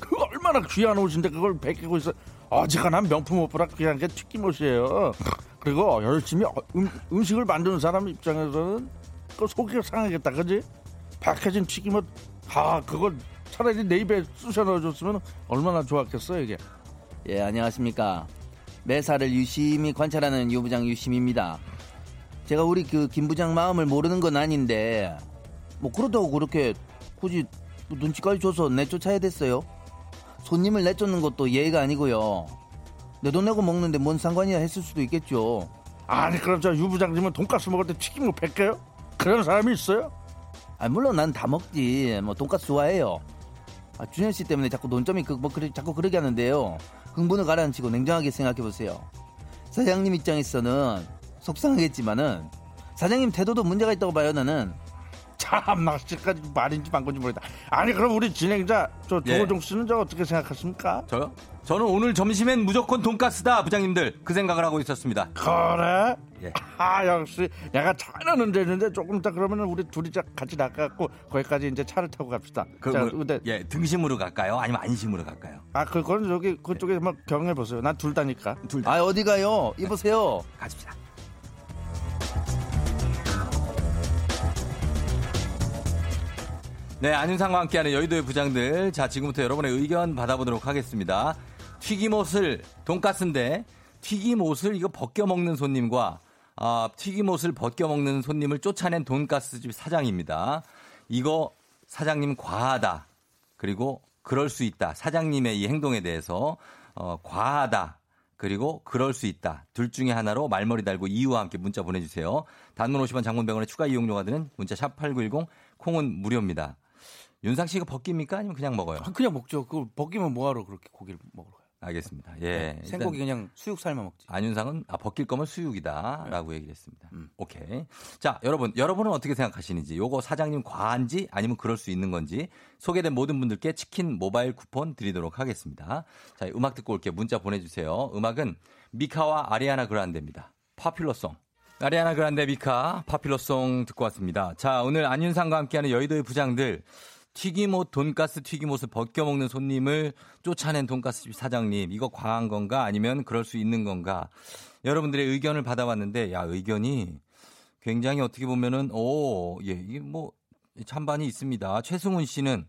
그 얼마나 귀한 옷인데 그걸 벗기고 있어. 어지간한 명품 옷보다 귀한 게 튀김옷이에요. 그리고 열심히 어, 음, 음식을 만드는 사람 입장에서는 그 속이 상하겠다, 그지? 박해진 튀김옷, 아, 그걸 차라리 내 입에 쑤셔 넣어줬으면 얼마나 좋았겠어, 이게. 예, 안녕하십니까. 매사를 유심히 관찰하는 유부장 유심입니다. 제가 우리 그 김부장 마음을 모르는 건 아닌데, 뭐, 그렇다고 그렇게 굳이 눈치까지 줘서 내쫓아야 됐어요? 손님을 내쫓는 것도 예의가 아니고요. 내 돈 내고 먹는데 뭔 상관이야 했을 수도 있겠죠. 아니 그럼 저 유부장님은 돈가스 먹을 때 튀김을 뺄게요? 그런 사람이 있어요? 아 물론 난 다 먹지. 뭐 돈가스 좋아해요. 아, 준현 씨 때문에 자꾸 논점이 그, 뭐 그래, 자꾸 그러게 하는데요. 흥분을 가라앉히고 냉정하게 생각해 보세요. 사장님 입장에서는 속상하겠지만은 사장님 태도도 문제가 있다고 봐요 나는. 참나 씨까지 말인지 방건지 모르겠다. 아니 그럼 우리 진행자 저 예. 조호종 씨는 저 어떻게 생각하십니까? 저요? 저는 오늘 점심엔 무조건 돈가스다 부장님들 그 생각을 하고 있었습니다. 그래? 예. 아 역시 내가 차는 되는데 조금 이따 그러면 우리 둘이 같이 나가고 거기까지 이제 차를 타고 갑시다. 그, 자, 뭐, 근데 예 등심으로 갈까요? 아니면 안심으로 갈까요? 아 그건 저기 그쪽에 한번 경험해 보세요. 난 둘 다니까. 둘. 다. 아 어디 가요? 이보세요. 가십시다. 네, 안윤상과 함께하는 여의도의 부장들. 자, 지금부터 여러분의 의견 받아보도록 하겠습니다. 튀김옷을, 돈가스인데, 튀김옷을 이거 벗겨 먹는 손님과, 아, 튀김옷을 벗겨 먹는 손님을 쫓아낸 돈가스집 사장입니다. 이거 사장님 과하다. 그리고 그럴 수 있다. 사장님의 이 행동에 대해서, 어, 과하다. 그리고 그럴 수 있다. 둘 중에 하나로 말머리 달고 이유와 함께 문자 보내주세요. 단문 50원 장문병원의 추가 이용료가 드는 문자 샵 8910 콩은 무료입니다. 윤상 씨가 벗깁니까? 아니면 그냥 먹어요? 아, 그냥 먹죠. 그 벗기면 뭐하러 그렇게 고기를 먹으러 가요? 알겠습니다. 예. 네, 생고기 그냥 수육 삶아 먹지. 안윤상은 아, 벗길 거면 수육이다라고 네. 얘기를 했습니다. 음. 오케이. 자, 여러분, 여러분은 어떻게 생각하시는지, 요거 사장님 과한지 아니면 그럴 수 있는 건지 소개된 모든 분들께 치킨 모바일 쿠폰 드리도록 하겠습니다. 자, 음악 듣고 올게요. 문자 보내 주세요. 음악은 미카와 아리아나 그란데입니다. 파퓰러송. 아리아나 그란데 미카 파퓰러송 듣고 왔습니다. 자, 오늘 안윤상과 함께하는 여의도의 부장들 튀김옷, 돈가스 튀김옷을 벗겨 먹는 손님을 쫓아낸 돈가스집 사장님, 이거 과한 건가? 아니면 그럴 수 있는 건가? 여러분들의 의견을 받아봤는데, 야, 의견이 굉장히 어떻게 보면은, 오, 예, 이게 뭐, 찬반이 있습니다. 최승훈 씨는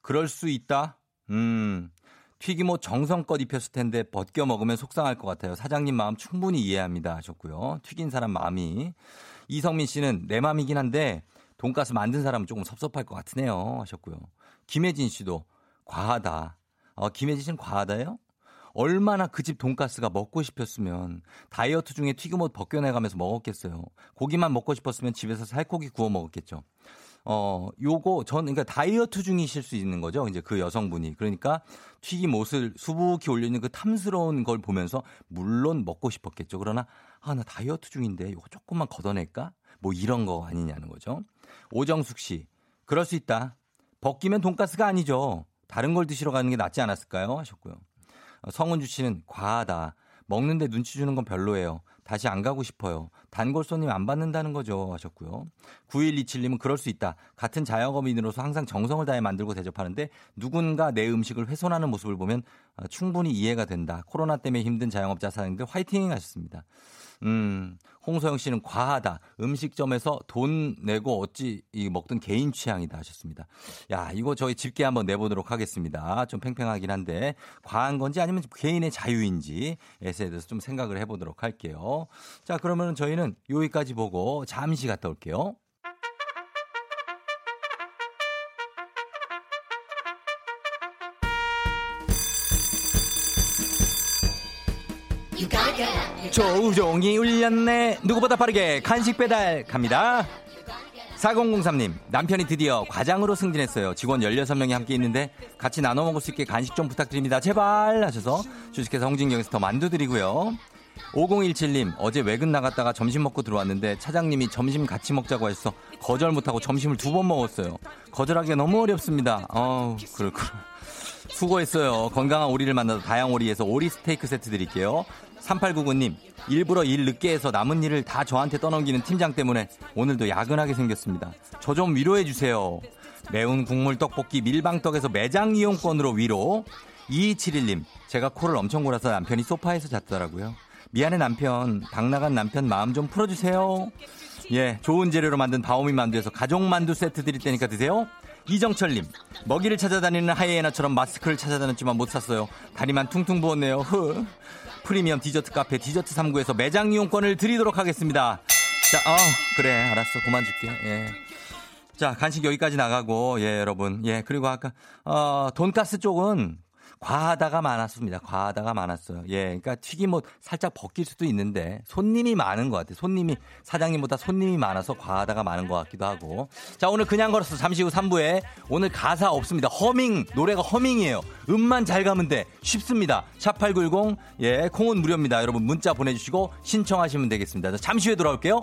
그럴 수 있다? 음, 튀김옷 정성껏 입혔을 텐데 벗겨 먹으면 속상할 것 같아요. 사장님 마음 충분히 이해합니다. 하셨고요. 튀긴 사람 마음이. 이성민 씨는 내 마음이긴 한데 돈가스 만든 사람은 조금 섭섭할 것 같으네요. 하셨고요. 김혜진 씨도 과하다. 어, 김혜진 씨는 과하다요? 얼마나 그 집 돈가스가 먹고 싶었으면 다이어트 중에 튀김옷 벗겨내가면서 먹었겠어요. 고기만 먹고 싶었으면 집에서 살코기 구워 먹었겠죠. 어, 요거, 전, 그러니까 다이어트 중이실 수 있는 거죠. 이제 그 여성분이. 그러니까 튀김옷을 수북히 올려있는 그 탐스러운 걸 보면서 물론 먹고 싶었겠죠. 그러나, 아, 나 다이어트 중인데 요거 조금만 걷어낼까? 뭐 이런 거 아니냐는 거죠. 오정숙 씨, 그럴 수 있다. 벗기면 돈가스가 아니죠. 다른 걸 드시러 가는 게 낫지 않았을까요? 하셨고요. 어, 성은주 씨는 과하다. 먹는데 눈치 주는 건 별로예요. 다시 안 가고 싶어요. 단골 손님 안 받는다는 거죠. 하셨고요. 9127님은 그럴 수 있다. 같은 자영업인으로서 항상 정성을 다해 만들고 대접하는데 누군가 내 음식을 훼손하는 모습을 보면 어, 충분히 이해가 된다. 코로나 때문에 힘든 자영업자 사장님들 화이팅 하셨습니다. 음, 홍소영 씨는 과하다. 음식점에서 돈 내고 어찌 먹던 개인 취향이다 하셨습니다. 야, 이거 저희 집게 한번 내보도록 하겠습니다. 좀 팽팽하긴 한데 과한 건지 아니면 개인의 자유인지에 대해서 좀 생각을 해보도록 할게요. 자, 그러면 저희는 여기까지 보고 잠시 갔다 올게요. 조우종이 울렸네. 누구보다 빠르게 간식 배달 갑니다. 4003님, 남편이 드디어 과장으로 승진했어요. 직원 16명이 함께 있는데 같이 나눠 먹을 수 있게 간식 좀 부탁드립니다. 제발 하셔서 주식회사 홍진경에서 더 만두 드리고요. 5017님, 어제 외근 나갔다가 점심 먹고 들어왔는데 차장님이 점심 같이 먹자고 해서 거절 못하고 점심을 두 번 먹었어요. 거절하기가 너무 어렵습니다. 어우, 그렇구나. 수고했어요. 건강한 오리를 만나서 다양 오리에서 오리 스테이크 세트 드릴게요. 3899님, 일부러 일 늦게 해서 남은 일을 다 저한테 떠넘기는 팀장 때문에 오늘도 야근하게 생겼습니다. 저 좀 위로해 주세요. 매운 국물 떡볶이 밀방떡에서 매장 이용권으로 위로. 2271님, 제가 코를 엄청 골아서 남편이 소파에서 잤더라고요. 미안해 남편, 방 나간 남편 마음 좀 풀어주세요. 예, 좋은 재료로 만든 바오미 만두에서 가족 만두 세트 드릴 테니까 드세요. 이정철님, 먹이를 찾아다니는 하이에나처럼 마스크를 찾아다녔지만 못 샀어요. 다리만 퉁퉁 부었네요. 흐. 프리미엄 디저트 카페 디저트 3구에서 매장 이용권을 드리도록 하겠습니다. 자, 어, 그래, 알았어. 그만 줄게. 예. 자, 간식 여기까지 나가고, 예, 여러분. 예, 그리고 아까, 어, 돈가스 쪽은 과하다가 많았습니다. 과하다가 많았어요. 예, 그러니까 튀김옷 살짝 벗길 수도 있는데 손님이 많은 것 같아요. 손님이 사장님보다 손님이 많아서 과하다가 많은 것 같기도 하고. 자, 오늘 그냥 걸었어. 잠시 후 3부에 오늘 가사 없습니다. 허밍 노래가 허밍이에요. 음만 잘 가면 돼. 쉽습니다. 샵8910 예, 콩은 무료입니다. 여러분 문자 보내 주시고 신청하시면 되겠습니다. 잠시 후에 돌아올게요.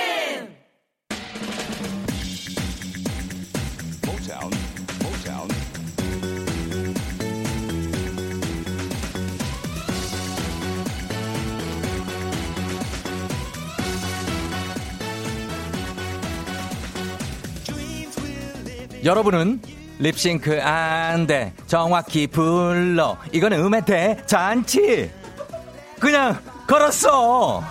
여러분은 립싱크 안 돼. 정확히 불러. 이거는 음의 대잔치. 그냥 걸었어.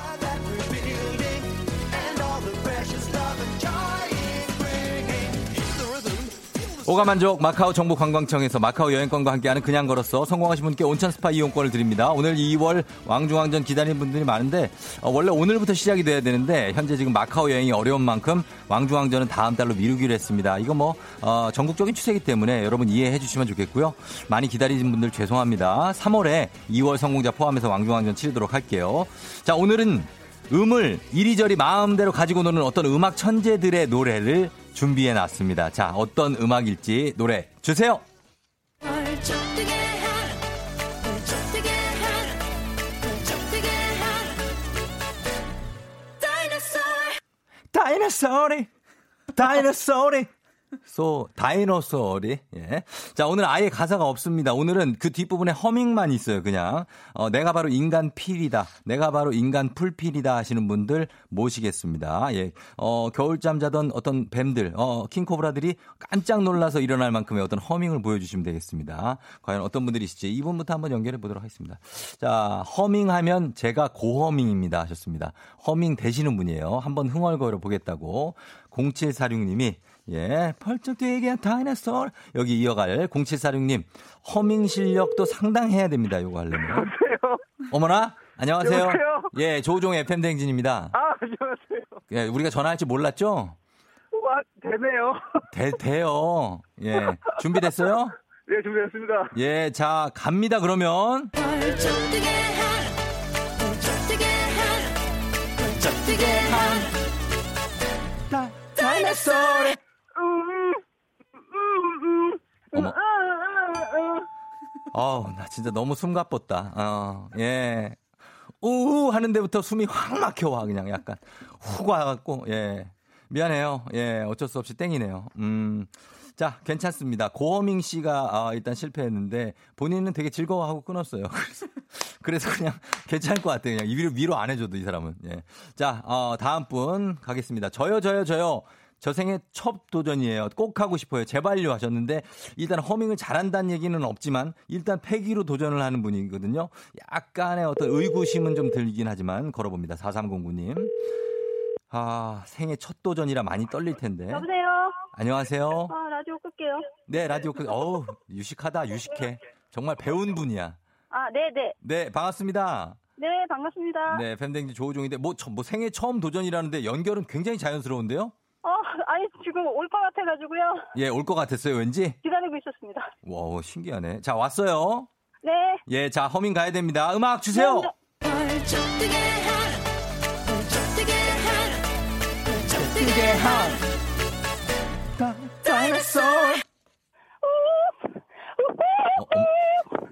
오가만족 마카오 정보관광청에서 마카오 여행권과 함께하는 그냥 걸었어 성공하신 분께 온천 스파 이용권을 드립니다. 오늘 2월 왕중왕전 기다리는 분들이 많은데 어, 원래 오늘부터 시작이 돼야 되는데 현재 지금 마카오 여행이 어려운 만큼 왕중왕전은 다음 달로 미루기로 했습니다. 이거 뭐 어, 전국적인 추세이기 때문에 여러분 이해해 주시면 좋겠고요. 많이 기다리신 분들 죄송합니다. 3월에 2월 성공자 포함해서 왕중왕전 치르도록 할게요. 자 오늘은 음을 이리저리 마음대로 가지고 노는 어떤 음악 천재들의 노래를 준비해 놨습니다. 자, 어떤 음악일지 노래 주세요. 다이너소리 다이너소리 소 다이너소리 예. 자 오늘 아예 가사가 없습니다. 오늘은 그 뒷부분에 허밍만 있어요. 그냥 어, 내가 바로 인간 필이다. 내가 바로 인간 풀필이다 하시는 분들 모시겠습니다. 예. 어, 겨울잠 자던 어떤 뱀들 어, 킹코브라들이 깜짝 놀라서 일어날 만큼의 어떤 허밍을 보여 주시면 되겠습니다. 과연 어떤 분들이실지 이분부터 한번 연결해 보도록 하겠습니다. 자 허밍하면 제가 고허밍입니다 하셨습니다. 허밍 되시는 분이에요. 한번 흥얼거려 보겠다고 0746님이 예, 펄쩍 뛰게 다이너솔. 여기 이어갈 0746님, 허밍 실력도 상당해야 됩니다. 요거 하려면. 여보세요? 어머나? 안녕하세요. 여보세요? 예, 조우종 FM 댕진입니다. 아, 안녕하세요. 예, 우리가 전화할지 몰랐죠? 와, 되네요. 돼, 돼요. 예. 준비됐어요? 네, 준비됐습니다. 예, 자, 갑니다, 그러면. 펄쩍 뛰게 한, 펄쩍 뛰게 한, 펄쩍 뛰게 한, 다, 다이너솔. 어머. 어우, 나 진짜 너무 숨 가뻤다. 어, 예. 우우 하는 데부터 숨이 확 막혀와, 그냥 약간. 훅 와갖고, 예. 미안해요. 예, 어쩔 수 없이 땡이네요. 음. 자, 괜찮습니다. 고어밍 씨가 아, 일단 실패했는데 본인은 되게 즐거워하고 끊었어요. 그래서, 그래서 그냥 괜찮을 것 같아요. 그냥 위로, 위로 안 해줘도 이 사람은. 예. 자, 어, 다음 분 가겠습니다. 저요, 저요, 저요. 저 생애 첫 도전이에요. 꼭 하고 싶어요. 제발요 하셨는데 일단 허밍을 잘한다는 얘기는 없지만 일단 패기로 도전을 하는 분이거든요. 약간의 어떤 의구심은 좀 들긴 하지만 걸어봅니다. 4309님. 아, 생애 첫 도전이라 많이 떨릴 텐데. 여보세요? 안녕하세요. 아, 라디오 끌게요. 네, 라디오 끄, 어우, 유식하다, 유식해. 정말 배운 분이야. 아, 네네. 네, 반갑습니다. 네, 반갑습니다. 네, 팬댕지 조우종인데, 뭐, 뭐, 생애 처음 도전이라는데 연결은 굉장히 자연스러운데요? 어, 아니, 지금 올 것 같아가지고요. 예, 올 것 같았어요, 왠지? 기다리고 있었습니다. 와, 신기하네. 자, 왔어요. 네. 예, 자, 허밍 가야 됩니다. 음악 주세요. 다이너솔.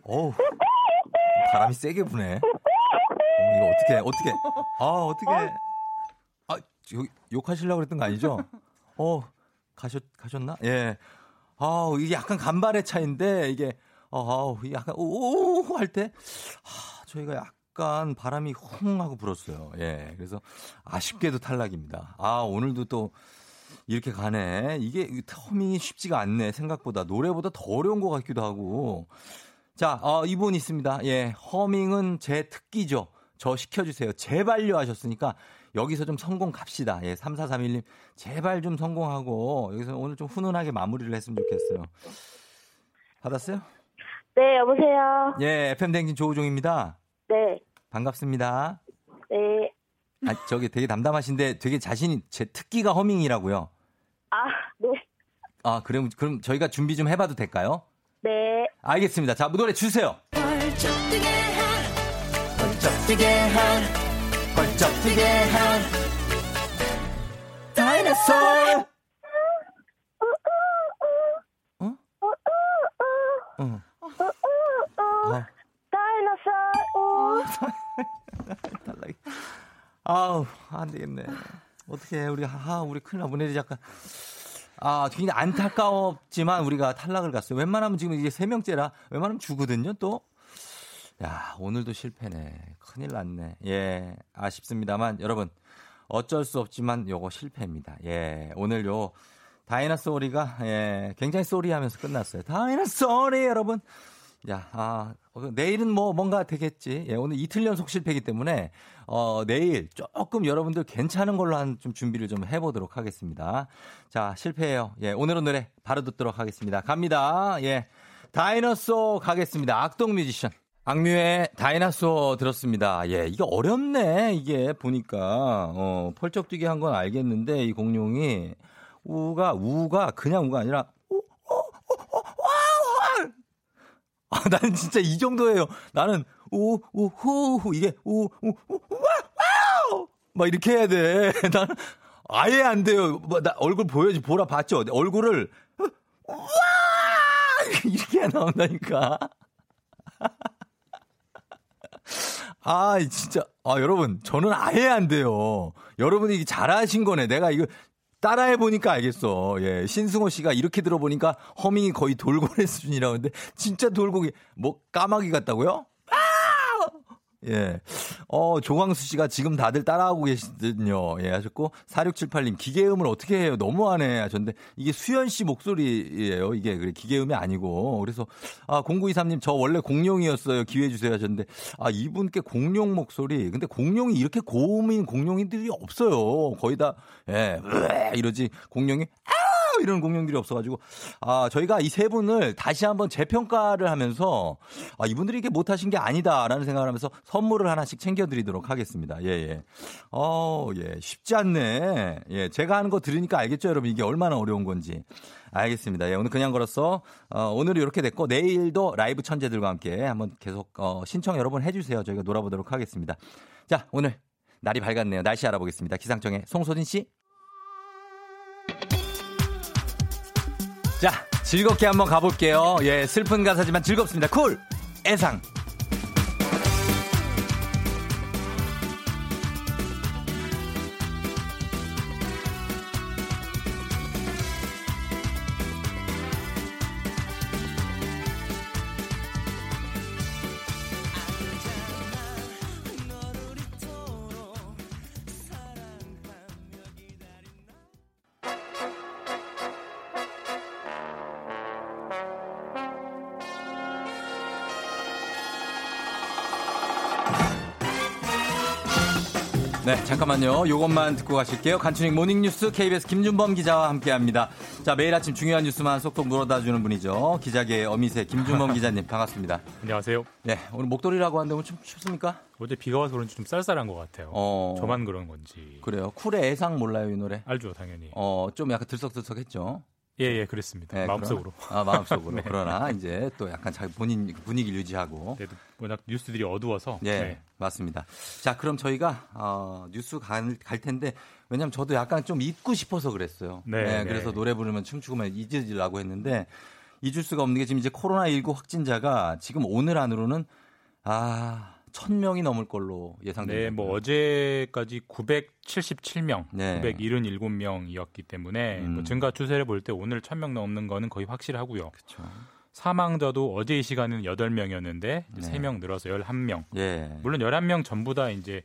어, 어, 바람이 세게 부네. 어, 이거 어떻게, 어떻게, 아, 어떻게. 아, 여기 욕하시려고 그랬던 거 아니죠? 어, 가셨, 가셨나? 예. 아 이게 약간 간발의 차인데, 이게, 어, 아 약간, 오오오 할 때, 아, 저희가 약간 바람이 홍 하고 불었어요. 예. 그래서 아쉽게도 탈락입니다. 아, 오늘도 또, 이렇게 가네. 이게 터밍이 쉽지가 않네. 생각보다 노래보다 더 어려운 것 같기도 하고. 자, 어, 이분 있습니다. 예, 허밍은 제 특기죠. 저 시켜주세요. 제발요 하셨으니까 여기서 좀 성공 갑시다. 예, 3431님 제발 좀 성공하고 여기서 오늘 좀 훈훈하게 마무리를 했으면 좋겠어요. 받았어요? 네, 여보세요? 예, FM 댕진 조우종입니다. 네. 반갑습니다. 네. 아, 저기 되게 담담하신데 되게 자신이 제 특기가 허밍이라고요. 아, 네. 아, 그럼 그럼 저희가 준비 좀 해봐도 될까요? 네. 알겠습니다. 자, 노래 주세요. 펄쩍 뛰게 한. 다이너솔. 어? 어. 어. 달라기. 아우 안 되겠네. 어떻게 우리 하 우리 큰일 나보내 우리 잠깐. 아, 굉장히 안타까웠지만 우리가 탈락을 갔어요. 웬만하면 지금 이게 세 명째라 웬만하면 주거든요, 또. 야, 오늘도 실패네. 큰일 났네. 예, 아쉽습니다만 여러분 어쩔 수 없지만 요거 실패입니다. 예, 오늘 요 다이너소리가 예, 굉장히 쏘리하면서 끝났어요. 다이너소리 여러분. 야, 아, 어, 내일은 뭐 뭔가 되겠지. 예, 오늘 이틀 연속 실패이기 때문에 어, 내일 조금 여러분들 괜찮은 걸로 한 좀 준비를 좀 해보도록 하겠습니다. 자, 실패해요. 예, 오늘은 노래 바로 듣도록 하겠습니다. 갑니다. 예, 다이너소 가겠습니다. 악동 뮤지션. 악뮤의 다이나소 들었습니다. 예, 이게 어렵네. 이게 보니까 어, 펄쩍 뛰게 한 건 알겠는데 이 공룡이 우가 우가 그냥 우가 아니라 아, 나는 진짜 이 정도예요. 나는 우, 우, 후, 후, 이게 우, 우, 우, wow! 막 이렇게 해야 돼. 나는 아예 안 돼요. 뭐, 나 얼굴 보여지, 보라 봤죠? 얼굴을 와! 이렇게 나온다니까. 아, 진짜. 아, 여러분, 저는 아예 안 돼요. 여러분이 잘하신 거네. 내가 이거 따라해 보니까 알겠어. 예. 신승호 씨가 이렇게 들어보니까 허밍이 거의 돌고래 수준이라고 하는데 진짜 돌고기 뭐 까마귀 같다고요? 예. 어, 조광수 씨가 지금 다들 따라하고 계시거든요. 예, 하셨고, 4678님, 기계음을 어떻게 해요? 너무하네. 하셨는데, 이게 수현 씨 목소리예요. 이게, 그래, 기계음이 아니고. 그래서, 아, 0923님, 저 원래 공룡이었어요. 기회 주세요. 하셨는데, 아, 이분께 공룡 목소리. 근데 공룡이 이렇게 고음인 공룡이들이 없어요. 거의 다, 예, 이러지. 공룡이, 아! 이런 공룡들이 없어가지고 아 저희가 이 세 분을 다시 한번 재평가를 하면서 아 이분들이 이게 못하신 게 아니다라는 생각을 하면서 선물을 하나씩 챙겨드리도록 하겠습니다. 예 예. 어 예 쉽지 않네. 예 제가 하는 거 들으니까 알겠죠 여러분 이게 얼마나 어려운 건지. 알겠습니다. 예, 오늘 그냥 걸었어. 어, 오늘은 이렇게 됐고 내일도 라이브 천재들과 함께 한번 계속 어, 신청 여러분 해주세요. 저희가 놀아보도록 하겠습니다. 자 오늘 날이 밝았네요. 날씨 알아보겠습니다. 기상청의 송소진 씨. 자, 즐겁게 한번 가볼게요. 예, 슬픈 가사지만 즐겁습니다. 쿨! 애상. 잠깐만요. 요것만 듣고 가실게요. 간추린 모닝뉴스 KBS 김준범 기자와 함께합니다. 자, 매일 아침 중요한 뉴스만 쏙쏙 물어다 주는 분이죠. 기자계의 어미새 김준범 기자님 반갑습니다. 안녕하세요. 네, 오늘 목도리라고 하는데 오늘 좀 춥습니까? 어제 비가 와서 그런지 좀 쌀쌀한 것 같아요. 어... 저만 그런 건지. 그래요. 쿨의 애상 몰라요, 이 노래? 알죠, 당연히. 어, 좀 약간 들썩들썩했죠. 예, 예, 그랬습니다. 네, 마음속으로. 그러나, 아, 마음속으로. 네. 그러나 이제 또 약간 자기 본인 분위기를 유지하고. 네, 워낙 뉴스들이 어두워서. 예, 네. 맞습니다. 자, 그럼 저희가 어, 뉴스 갈, 갈 텐데 왜냐면 저도 약간 좀 잊고 싶어서 그랬어요. 네. 네 그래서 노래 부르면 춤추고만 잊으려고 했는데 잊을 수가 없는 게 지금 이제 코로나 19 확진자가 지금 오늘 안으로는 아, 1000명이 넘을 걸로 예상됩니다. 네, 뭐 어제까지 977명, 네. 977명이었기 때문에 음. 뭐 증가 추세를 볼 때 오늘 1000명 넘는 거는 거의 확실하고요. 그렇죠. 사망자도 어제 이 시간은 8명이었는데 네. 3명 늘어서 11명. 예. 물론 11명 전부 다 이제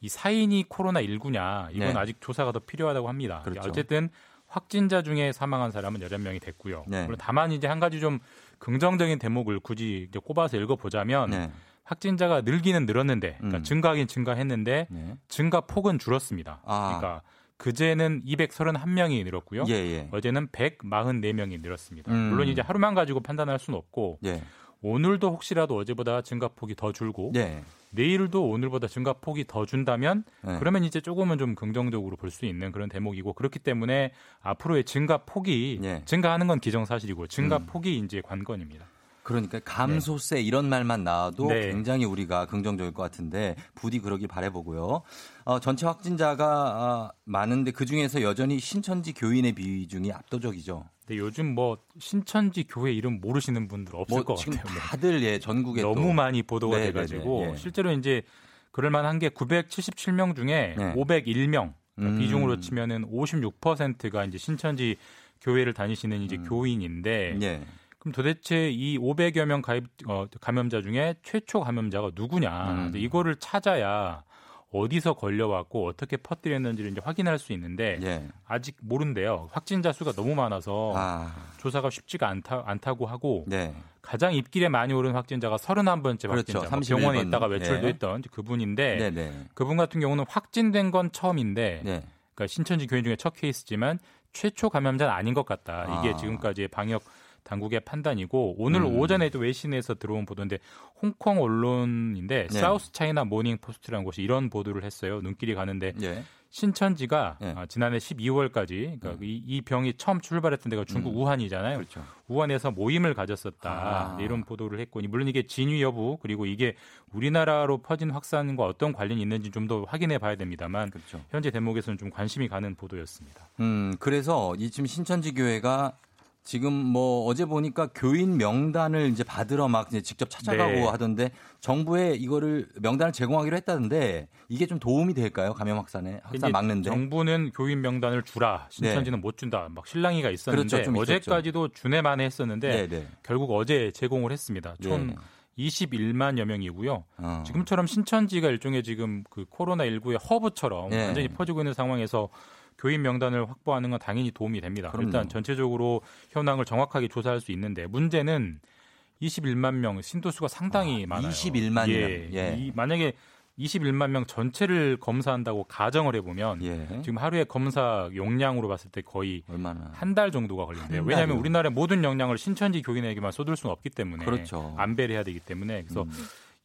이 사인이 코로나 19냐 이건 네. 아직 조사가 더 필요하다고 합니다. 그렇죠. 어쨌든 확진자 중에 사망한 사람은 11명이 됐고요. 네. 물론 다만 이제 한 가지 좀 긍정적인 대목을 굳이 이제 꼽아서 읽어보자면 네. 확진자가 늘기는 늘었는데 그러니까 음. 증가하긴 증가했는데 네. 증가 폭은 줄었습니다. 아. 그러니까 그제는 231명이 늘었고요. 예, 예. 어제는 144명이 늘었습니다. 음. 물론 이제 하루만 가지고 판단할 수는 없고 예. 오늘도 혹시라도 어제보다 증가폭이 더 줄고 예. 내일도 오늘보다 증가폭이 더 준다면 네. 그러면 이제 조금은 좀 긍정적으로 볼 수 있는 그런 대목이고 그렇기 때문에 앞으로의 증가폭이 예. 증가하는 건 기정사실이고 증가폭이 음. 이제 관건입니다. 그러니까 감소세 네. 이런 말만 나와도 네. 굉장히 우리가 긍정적일 것 같은데 부디 그러길 바래보고요. 어, 전체 확진자가 어, 많은데 그 중에서 여전히 신천지 교인의 비중이 압도적이죠. 네, 요즘 뭐 신천지 교회 이름 모르시는 분들 없을 뭐 것 지금 같아요. 다들 예 전국에 너무 또. 많이 보도가 네, 돼가지고 네, 네, 예. 실제로 이제 그럴 만한 게 977명 중에 501명 그러니까 음. 비중으로 치면은 56%가 이제 신천지 교회를 다니시는 이제 음. 교인인데 예. 그럼 도대체 이 500여 명 가입 어, 감염자 중에 최초 감염자가 누구냐? 음. 이거를 찾아야 어디서 걸려왔고 어떻게 퍼뜨렸는지를 이제 확인할 수 있는데 예. 아직 모른대요. 확진자 수가 너무 많아서 아. 조사가 쉽지가 않다, 않다고 하고 네. 가장 입길에 많이 오른 확진자가 31번째 그렇죠. 확진자. 뭐 병원에 있다가 외출도 네. 했던 그분인데 네네. 네. 그분 같은 경우는 확진된 건 처음인데 네. 그러니까 신천지 교인 중에 첫 케이스지만 최초 감염자는 아닌 것 같다. 이게 아. 지금까지의 방역 당국의 판단이고 오늘 음. 오전에도 외신에서 들어온 보도인데 홍콩 언론인데 네. 사우스 차이나 모닝 포스트라는 곳이 이런 보도를 했어요. 눈길이 가는데 네. 신천지가 네. 아, 지난해 12월까지 그러니까 이, 이, 병이 처음 출발했던 데가 중국 음. 우한이잖아요. 그렇죠. 우한에서 모임을 가졌었다 아. 이런 보도를 했고 물론 이게 진위 여부 그리고 이게 우리나라로 퍼진 확산과 어떤 관련이 있는지 좀 더 확인해 봐야 됩니다만 그렇죠. 현재 대목에서는 좀 관심이 가는 보도였습니다. 음 그래서 이 지금 신천지 교회가 지금 뭐 어제 보니까 교인 명단을 이제 받으러 막 이제 직접 찾아가고 네. 하던데 정부에 이거를 명단을 제공하기로 했다는데 이게 좀 도움이 될까요? 감염 확산에 확산 막는데. 정부는 교인 명단을 주라. 신천지는 네. 못 준다. 막 실랑이가 있었는데 그렇죠, 어제까지도 주네만 했었는데 네, 네. 결국 어제 제공을 했습니다. 총 21만여 명이고요. 어. 지금처럼 신천지가 일종의 지금 그 코로나 19의 허브처럼 네. 완전히 퍼지고 있는 상황에서 교인 명단을 확보하는 건 당연히 도움이 됩니다. 그럼요. 일단 전체적으로 현황을 정확하게 조사할 수 있는데 문제는 21만 명 신도수가 상당히 아, 많아요. 21만 예. 예. 이, 만약에 21만 명 전체를 검사한다고 가정을 해보면 예. 지금 하루에 검사 용량으로 봤을 때 거의 한 달 정도가 걸린대요. 왜냐하면 우리나라의 모든 역량을 신천지 교인에게만 쏟을 수는 없기 때문에 그렇죠. 안배를 해야 되기 때문에 그래서 음.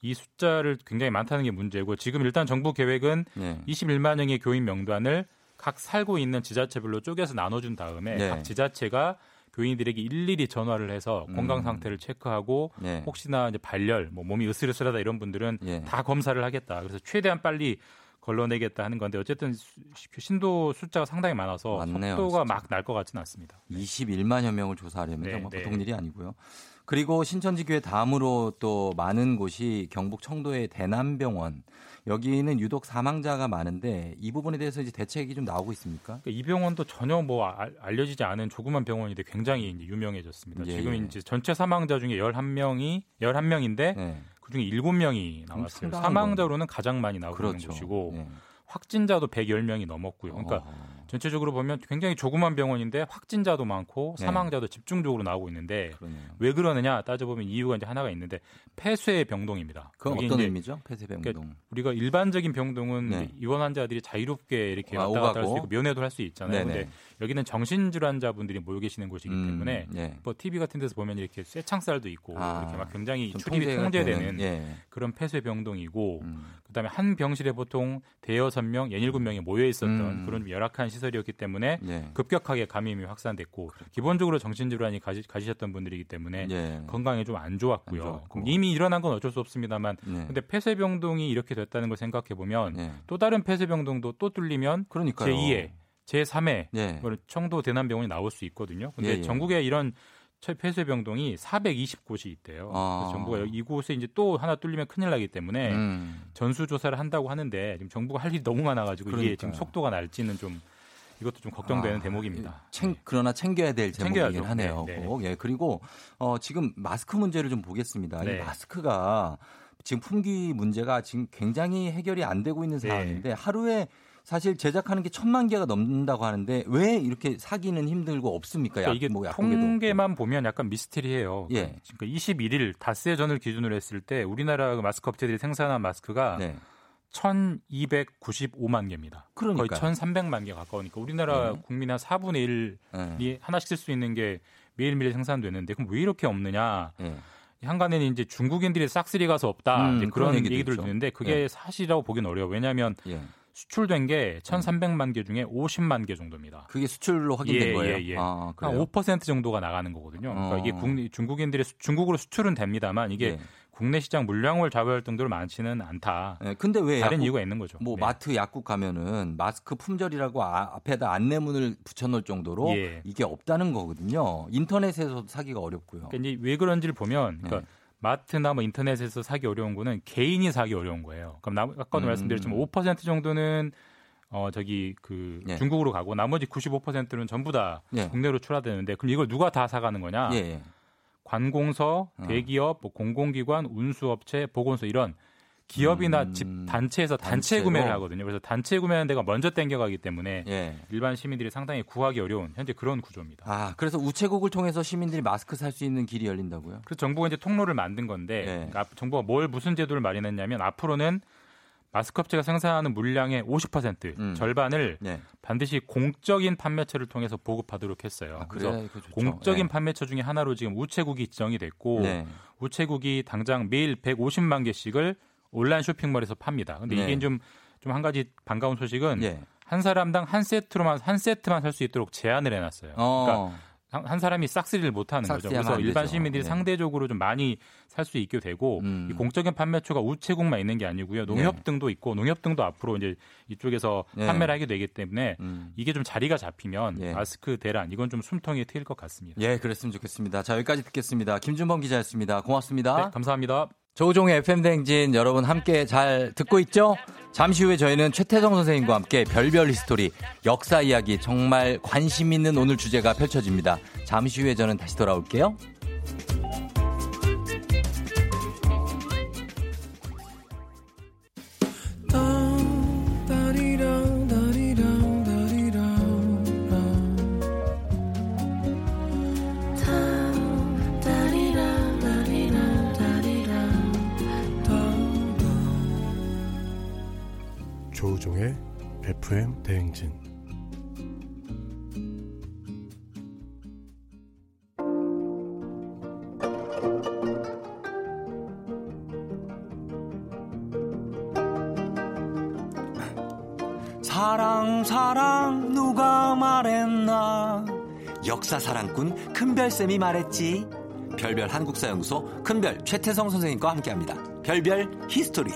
이 숫자를 굉장히 많다는 게 문제고 지금 일단 정부 계획은 예. 21만 명의 교인 명단을 각 살고 있는 지자체별로 쪼개서 나눠준 다음에 네. 각 지자체가 교인들에게 일일이 전화를 해서 음. 건강 상태를 체크하고 네. 혹시나 이제 발열, 뭐 몸이 으스르스하다 이런 분들은 네. 다 검사를 하겠다. 그래서 최대한 빨리 걸러내겠다 하는 건데 어쨌든 신도 숫자가 상당히 많아서 맞네요, 속도가 막 날 것 같지는 않습니다. 21만여 명을 조사하려면 네, 정말 네. 보통 일이 아니고요. 그리고 신천지교회 다음으로 또 많은 곳이 경북 청도의 대남병원 여기는 유독 사망자가 많은데 이 부분에 대해서 이제 대책이 좀 나오고 있습니까? 그러니까 이 병원도 전혀 뭐 알려지지 않은 조그만 병원인데 굉장히 이제 유명해졌습니다. 예, 지금 예. 이제 전체 사망자 중에 11명이 11명인데 예. 그중에 7명이 나왔어요. 사망자로는 가장 많이 나오고 그렇죠. 곳이고 예. 확진자도 110명이 넘었고요. 그러니까 어. 전체적으로 보면 굉장히 조그만 병원인데 확진자도 많고 네. 사망자도 집중적으로 나오고 있는데 그러네요. 왜 그러느냐 따져보면 이유가 이제 하나가 있는데 폐쇄 병동입니다. 그 어떤 의미죠? 폐쇄 병동. 그러니까 우리가 일반적인 병동은 네. 입원 환자들이 자유롭게 이렇게 아, 왔다 갔다 할 수 있고 면회도 할 수 있잖아요. 네네. 근데 여기는 정신질환자분들이 모여 계시는 곳이기 음, 때문에 네. 뭐 TV 같은 데서 보면 이렇게 쇠창살도 있고 아, 이렇게 막 굉장히 출입이 통제되는 예. 그런 폐쇄 병동이고 음. 그다음에 한 병실에 보통 대여섯 명, 연일곱 명이 모여 있었던 음. 그런 열악한 시설이었기 때문에 예. 급격하게 감염이 확산됐고 그렇죠. 기본적으로 정신질환이 가지, 가지셨던 분들이기 때문에 예. 건강에 좀 안 좋았고요. 안 이미 일어난 건 어쩔 수 없습니다만 예. 근데 폐쇄 병동이 이렇게 됐다는 걸 생각해 보면 예. 또 다른 폐쇄 병동도 또 뚫리면 그러니까요. 제2의 제3회 예. 청도 대남병원이 나올 수 있거든요. 근데 예, 예. 전국에 이런 폐쇄 병동이 420곳이 있대요. 아. 정부가 이곳에 이제 또 하나 뚫리면 큰일 나기 때문에 음. 전수 조사를 한다고 하는데 지금 정부가 할 일이 너무 많아가지고 그러니까요. 이게 지금 속도가 날지는 좀 이것도 좀 걱정되는 아, 대목입니다. 챙, 그러나 챙겨야 될 제목이긴 하네요. 네, 네. 예, 그리고 어, 지금 마스크 문제를 좀 보겠습니다. 네. 이 마스크가 지금 품귀 문제가 지금 굉장히 해결이 안 되고 있는 네. 상황인데 하루에 사실 제작하는 게 천만 개가 넘는다고 하는데 왜 이렇게 사기는 힘들고 없습니까? 그러니까 이게 뭐 통계만 보면 약간 미스테리해요. 예. 그러니까 21일 닷새 전을 기준으로 했을 때 우리나라 그 마스크 업체들이 생산한 마스크가 네. 1,295만 개입니다. 그러니까요. 거의 1,300만 개 가까우니까 우리나라 네. 국민 한 4분의 1이 네. 하나씩 쓸 수 있는 게 매일매일 생산되는데 그럼 왜 이렇게 없느냐? 네. 한간에는 이제 중국인들이 싹쓸이 가서 없다 음, 그런 얘기들 있죠. 듣는데 그게 예. 사실이라고 보기는 어려워. 왜냐하면 예. 수출된 게 1,300만 개 중에 50만 개 정도입니다. 그게 수출로 확인된 예, 거예요? 예, 예. 아, 한5% 정도가 나가는 거거든요. 그러니까 이게 어. 국, 중국인들이 중국으로 수출은 됩니다만 이게 예. 국내 시장 물량을 잡을 정도로 많지는 않다. 네, 근데 왜 다른 약국, 이유가 있는 거죠. 뭐 네. 마트 약국 가면은 마스크 품절이라고 아, 앞에다 안내문을 붙여놓을 정도로 예. 이게 없다는 거거든요. 인터넷에서 사기가 어렵고요. 그러니까 이제 왜 그런지를 보면 그러니까 네. 마트나 뭐 인터넷에서 사기 어려운 거는 개인이 사기 어려운 거예요. 그럼 나, 아까도 음. 말씀드렸지만 5% 정도는 어 저기 그 예. 중국으로 가고 나머지 95%는 전부 다 예. 국내로 출하되는데 그럼 이걸 누가 다 사가는 거냐? 예. 예. 관공서, 어. 대기업, 뭐 공공기관, 운수업체, 보건소 이런 기업이나 음... 집 단체에서 단체 단체로? 구매를 하거든요. 그래서 단체 구매하는 데가 먼저 땡겨가기 때문에 예. 일반 시민들이 상당히 구하기 어려운 현재 그런 구조입니다. 아 그래서 우체국을 통해서 시민들이 마스크 살 수 있는 길이 열린다고요? 그래서 정부가 이제 통로를 만든 건데 예. 그러니까 정부가 뭘 무슨 제도를 마련했냐면 앞으로는 마스크 업체가 생산하는 물량의 50% 음. 절반을 네. 반드시 공적인 판매처를 통해서 보급하도록 했어요. 아, 그래, 그래서 공적인 네. 판매처 중에 하나로 지금 우체국이 지정이 됐고 네. 우체국이 당장 매일 150만 개씩을 온라인 쇼핑몰에서 팝니다. 근데 이게 네. 좀좀 한 가지 반가운 소식은 네. 한 사람당 한 세트로만 한 세트만 살 수 있도록 제한을 해놨어요. 어. 그러니까 한 사람이 싹쓸이를 못하는 거죠. 그래서 일반 시민들이 네. 상대적으로 좀 많이 살 수 있게 되고 음. 이 공적인 판매처가 우체국만 있는 게 아니고요. 농협 네. 등도 있고 농협 등도 앞으로 이제 이쪽에서 네. 판매를 하게 되기 때문에 음. 이게 좀 자리가 잡히면 네. 마스크 대란 이건 좀 숨통이 트일 것 같습니다. 예, 그랬으면 좋겠습니다. 자 여기까지 듣겠습니다. 김준범 기자였습니다. 고맙습니다. 네, 감사합니다. 조우종의 FM 대행진 여러분 함께 잘 듣고 있죠? 잠시 후에 저희는 최태성 선생님과 함께 별별 history 역사 이야기 정말 관심 있는 오늘 주제가 펼쳐집니다. 잠시 후에 저는 다시 돌아올게요. FM 대행진. 사랑 사랑 누가 말했나? 역사 사랑꾼 큰별쌤이 말했지. 별별 한국사연구소 큰별 최태성 선생님과 함께합니다. 별별 history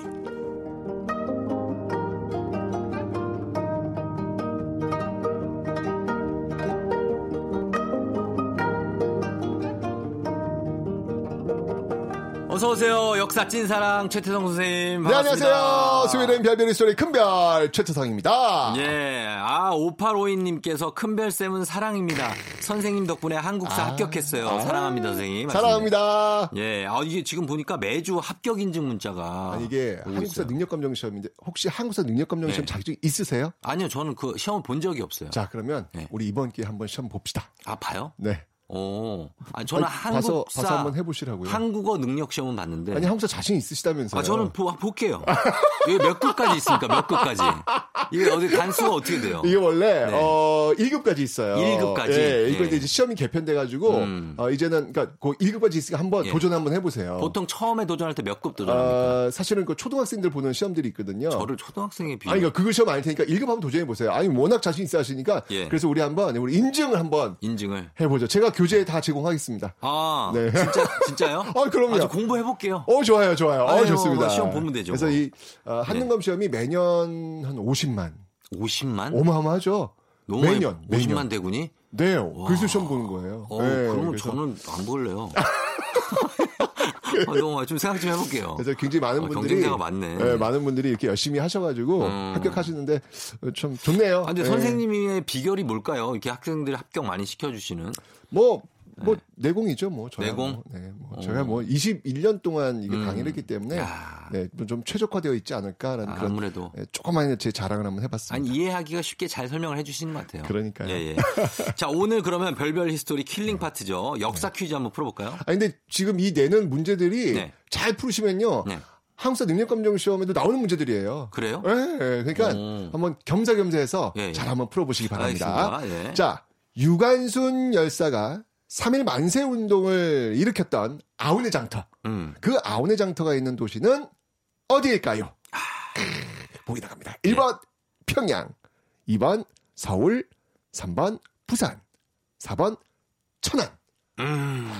어서 오세요. 역사 찐사랑 최태성 선생님. 반갑습니다. 네, 안녕하세요. 스웨덴 별별의 소리 큰별 최태성입니다. 예. 아, 5852님께서 큰별쌤은 사랑입니다. 선생님 덕분에 한국사 아, 합격했어요. 아, 사랑합니다, 선생님. 사랑합니다. 예. 아, 이게 지금 보니까 매주 합격 인증 문자가. 아니, 이게 한국사 능력검정 시험인데 혹시 한국사 능력검정 시험 네. 자격증 있으세요? 아니요. 저는 그 시험 본 적이 없어요. 자, 그러면 네. 우리 이번 기회에 한번 시험 봅시다. 아, 봐요? 네. 오, 아니, 저는 아니, 한국사 봐서, 봐서 한번 해보시라고요. 한국어 능력 시험은 봤는데. 아니 한국사 자신 있으시다면서요? 아, 저는 보, 볼게요. 이게 몇 급까지 있습니까? 몇 급까지? 이게 어디 단수가 어떻게 돼요? 이게 원래 네. 어 1급까지 있어요. 1급까지. 예, 이거 예. 이제 시험이 개편돼 가지고 음. 어, 이제는 그러니까 그 1급까지 있으니까 한번 예. 도전 한번 해 보세요. 보통 처음에 도전할 때 몇 급 도전합니까? 어, 사실은 그 초등학생들 보는 시험들이 있거든요. 저를 초등학생에 비교. 아니 그러니까 그거 시험 아닐 테니까 1급 한번 도전해 보세요. 아니 워낙 자신 있어 하시니까 예. 그래서 우리 한번 우리 인증을 한번 인증을 해 보죠. 제가 교재 다 제공하겠습니다. 하겠습니다. 아, 네. 진짜 진짜요? 아, 그럼요. 아, 공부해 볼게요. 어, 좋아요, 좋아요. 어, 좋습니다. 시험 보면 되죠. 그래서 이 어, 한능검 네. 시험이 매년 한 50만. 50만? 어마어마하죠. 매년 50만 매년. 대군이? 네, 그래서 시험 보는 거예요. 어, 네, 그러면 그래서. 저는 안 볼래요. 아, 너무 좀 생각 좀 해볼게요. 그래서 굉장히 많은 어, 분들이 경쟁자가 많네. 네, 많은 분들이 이렇게 열심히 하셔가지고 음. 합격하시는데 참 좋네요. 아, 근데 네. 선생님의 비결이 뭘까요? 이렇게 학생들 합격 많이 시켜주시는? 뭐 뭐, 네. 내공이죠, 뭐. 저야 내공? 뭐, 네, 뭐. 제가 뭐 21년 동안 이게 음. 강의를 했기 때문에, 야. 네, 좀 최적화되어 있지 않을까라는 아, 그런. 아무래도. 네, 조그만 제 자랑을 한번 해봤습니다. 아니, 이해하기가 쉽게 잘 설명을 해주시는 것 같아요. 그러니까요. 예, 예. 자, 오늘 그러면 별별 history killing part죠. 역사 퀴즈 한번 풀어볼까요? 아 근데 지금 이 내는 문제들이 네. 잘 풀으시면요. 네. 한국사 능력검정 시험에도 나오는 문제들이에요. 그래요? 네, 그러니까 오. 한번 겸사겸사해서 예, 예. 잘 한번 풀어보시기 바랍니다. 예. 자, 유관순 열사가 3일 만세 운동을 일으켰던 아우네 장터. 음. 그 아우네 장터가 있는 도시는 어디일까요? 아... 보기 나갑니다. 1번 네. 평양, 2번 서울, 3번 부산, 4번 천안. 음.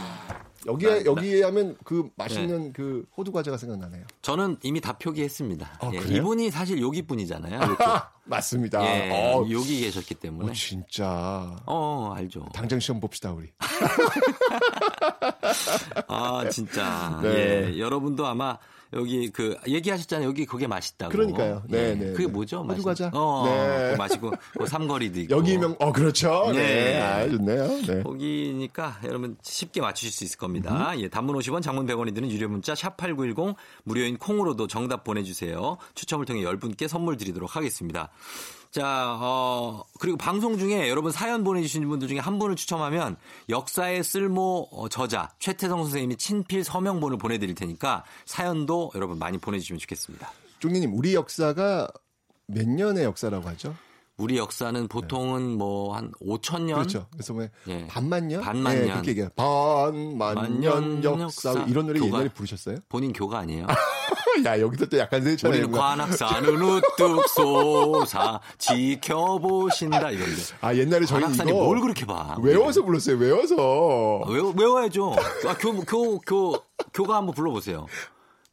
여기에 나, 여기에 나, 하면 그 맛있는 네. 그 호두 과자가 생각나네요. 저는 이미 다 표기했습니다. 아, 예, 이분이 사실 여기 분이잖아요. 맞습니다. 예, 어, 여기 계셨기 때문에. 어, 진짜. 어, 알죠. 당장 시험 봅시다 우리. 아 진짜. 네. 예, 여러분도 아마 여기 그 얘기하셨잖아요. 여기 그게 맛있다고. 그러니까요. 네, 네. 네. 그게 뭐죠? 호두 과자. 어, 네. 맛있고 그 삼거리도 있고. 여기 명 어 그렇죠. 네. 네. 아, 좋네요. 네. 거기니까 여러분 쉽게 맞추실 수 있을 겁니다. 음. 예, 단문 50원, 장문 100원이 드는 유료 문자 샵 8910 무료인 콩으로도 정답 보내 주세요. 추첨을 통해 10분께 선물 드리도록 하겠습니다. 자, 어, 그리고 방송 중에 여러분 사연 보내주신 분들 중에 한 분을 추첨하면 역사의 쓸모 어, 저자 최태성 선생님이 친필 서명본을 보내드릴 테니까 사연도 여러분 많이 보내주시면 좋겠습니다. 종리님, 우리 역사가 몇 년의 역사라고 하죠? 우리 역사는 보통은 네. 뭐한 5천 년 그렇죠. 그래서 뭐 예. 반만 년 반만년 네, 그렇게 얘기해요. 반만 년 역사, 역사 이런 노래 교가, 옛날에 부르셨어요? 본인 교가 아니에요? 야 여기서 또 약간 세차네. 우리는 관악산은 우뚝 솟아 지켜보신다 이건데. 아 옛날에 저희 관악산이 이거 뭘 그렇게 봐? 외워서 불렀어요. 외워서. 외워 외워야죠. 아, 교, 교, 교, 교가 한번 불러보세요.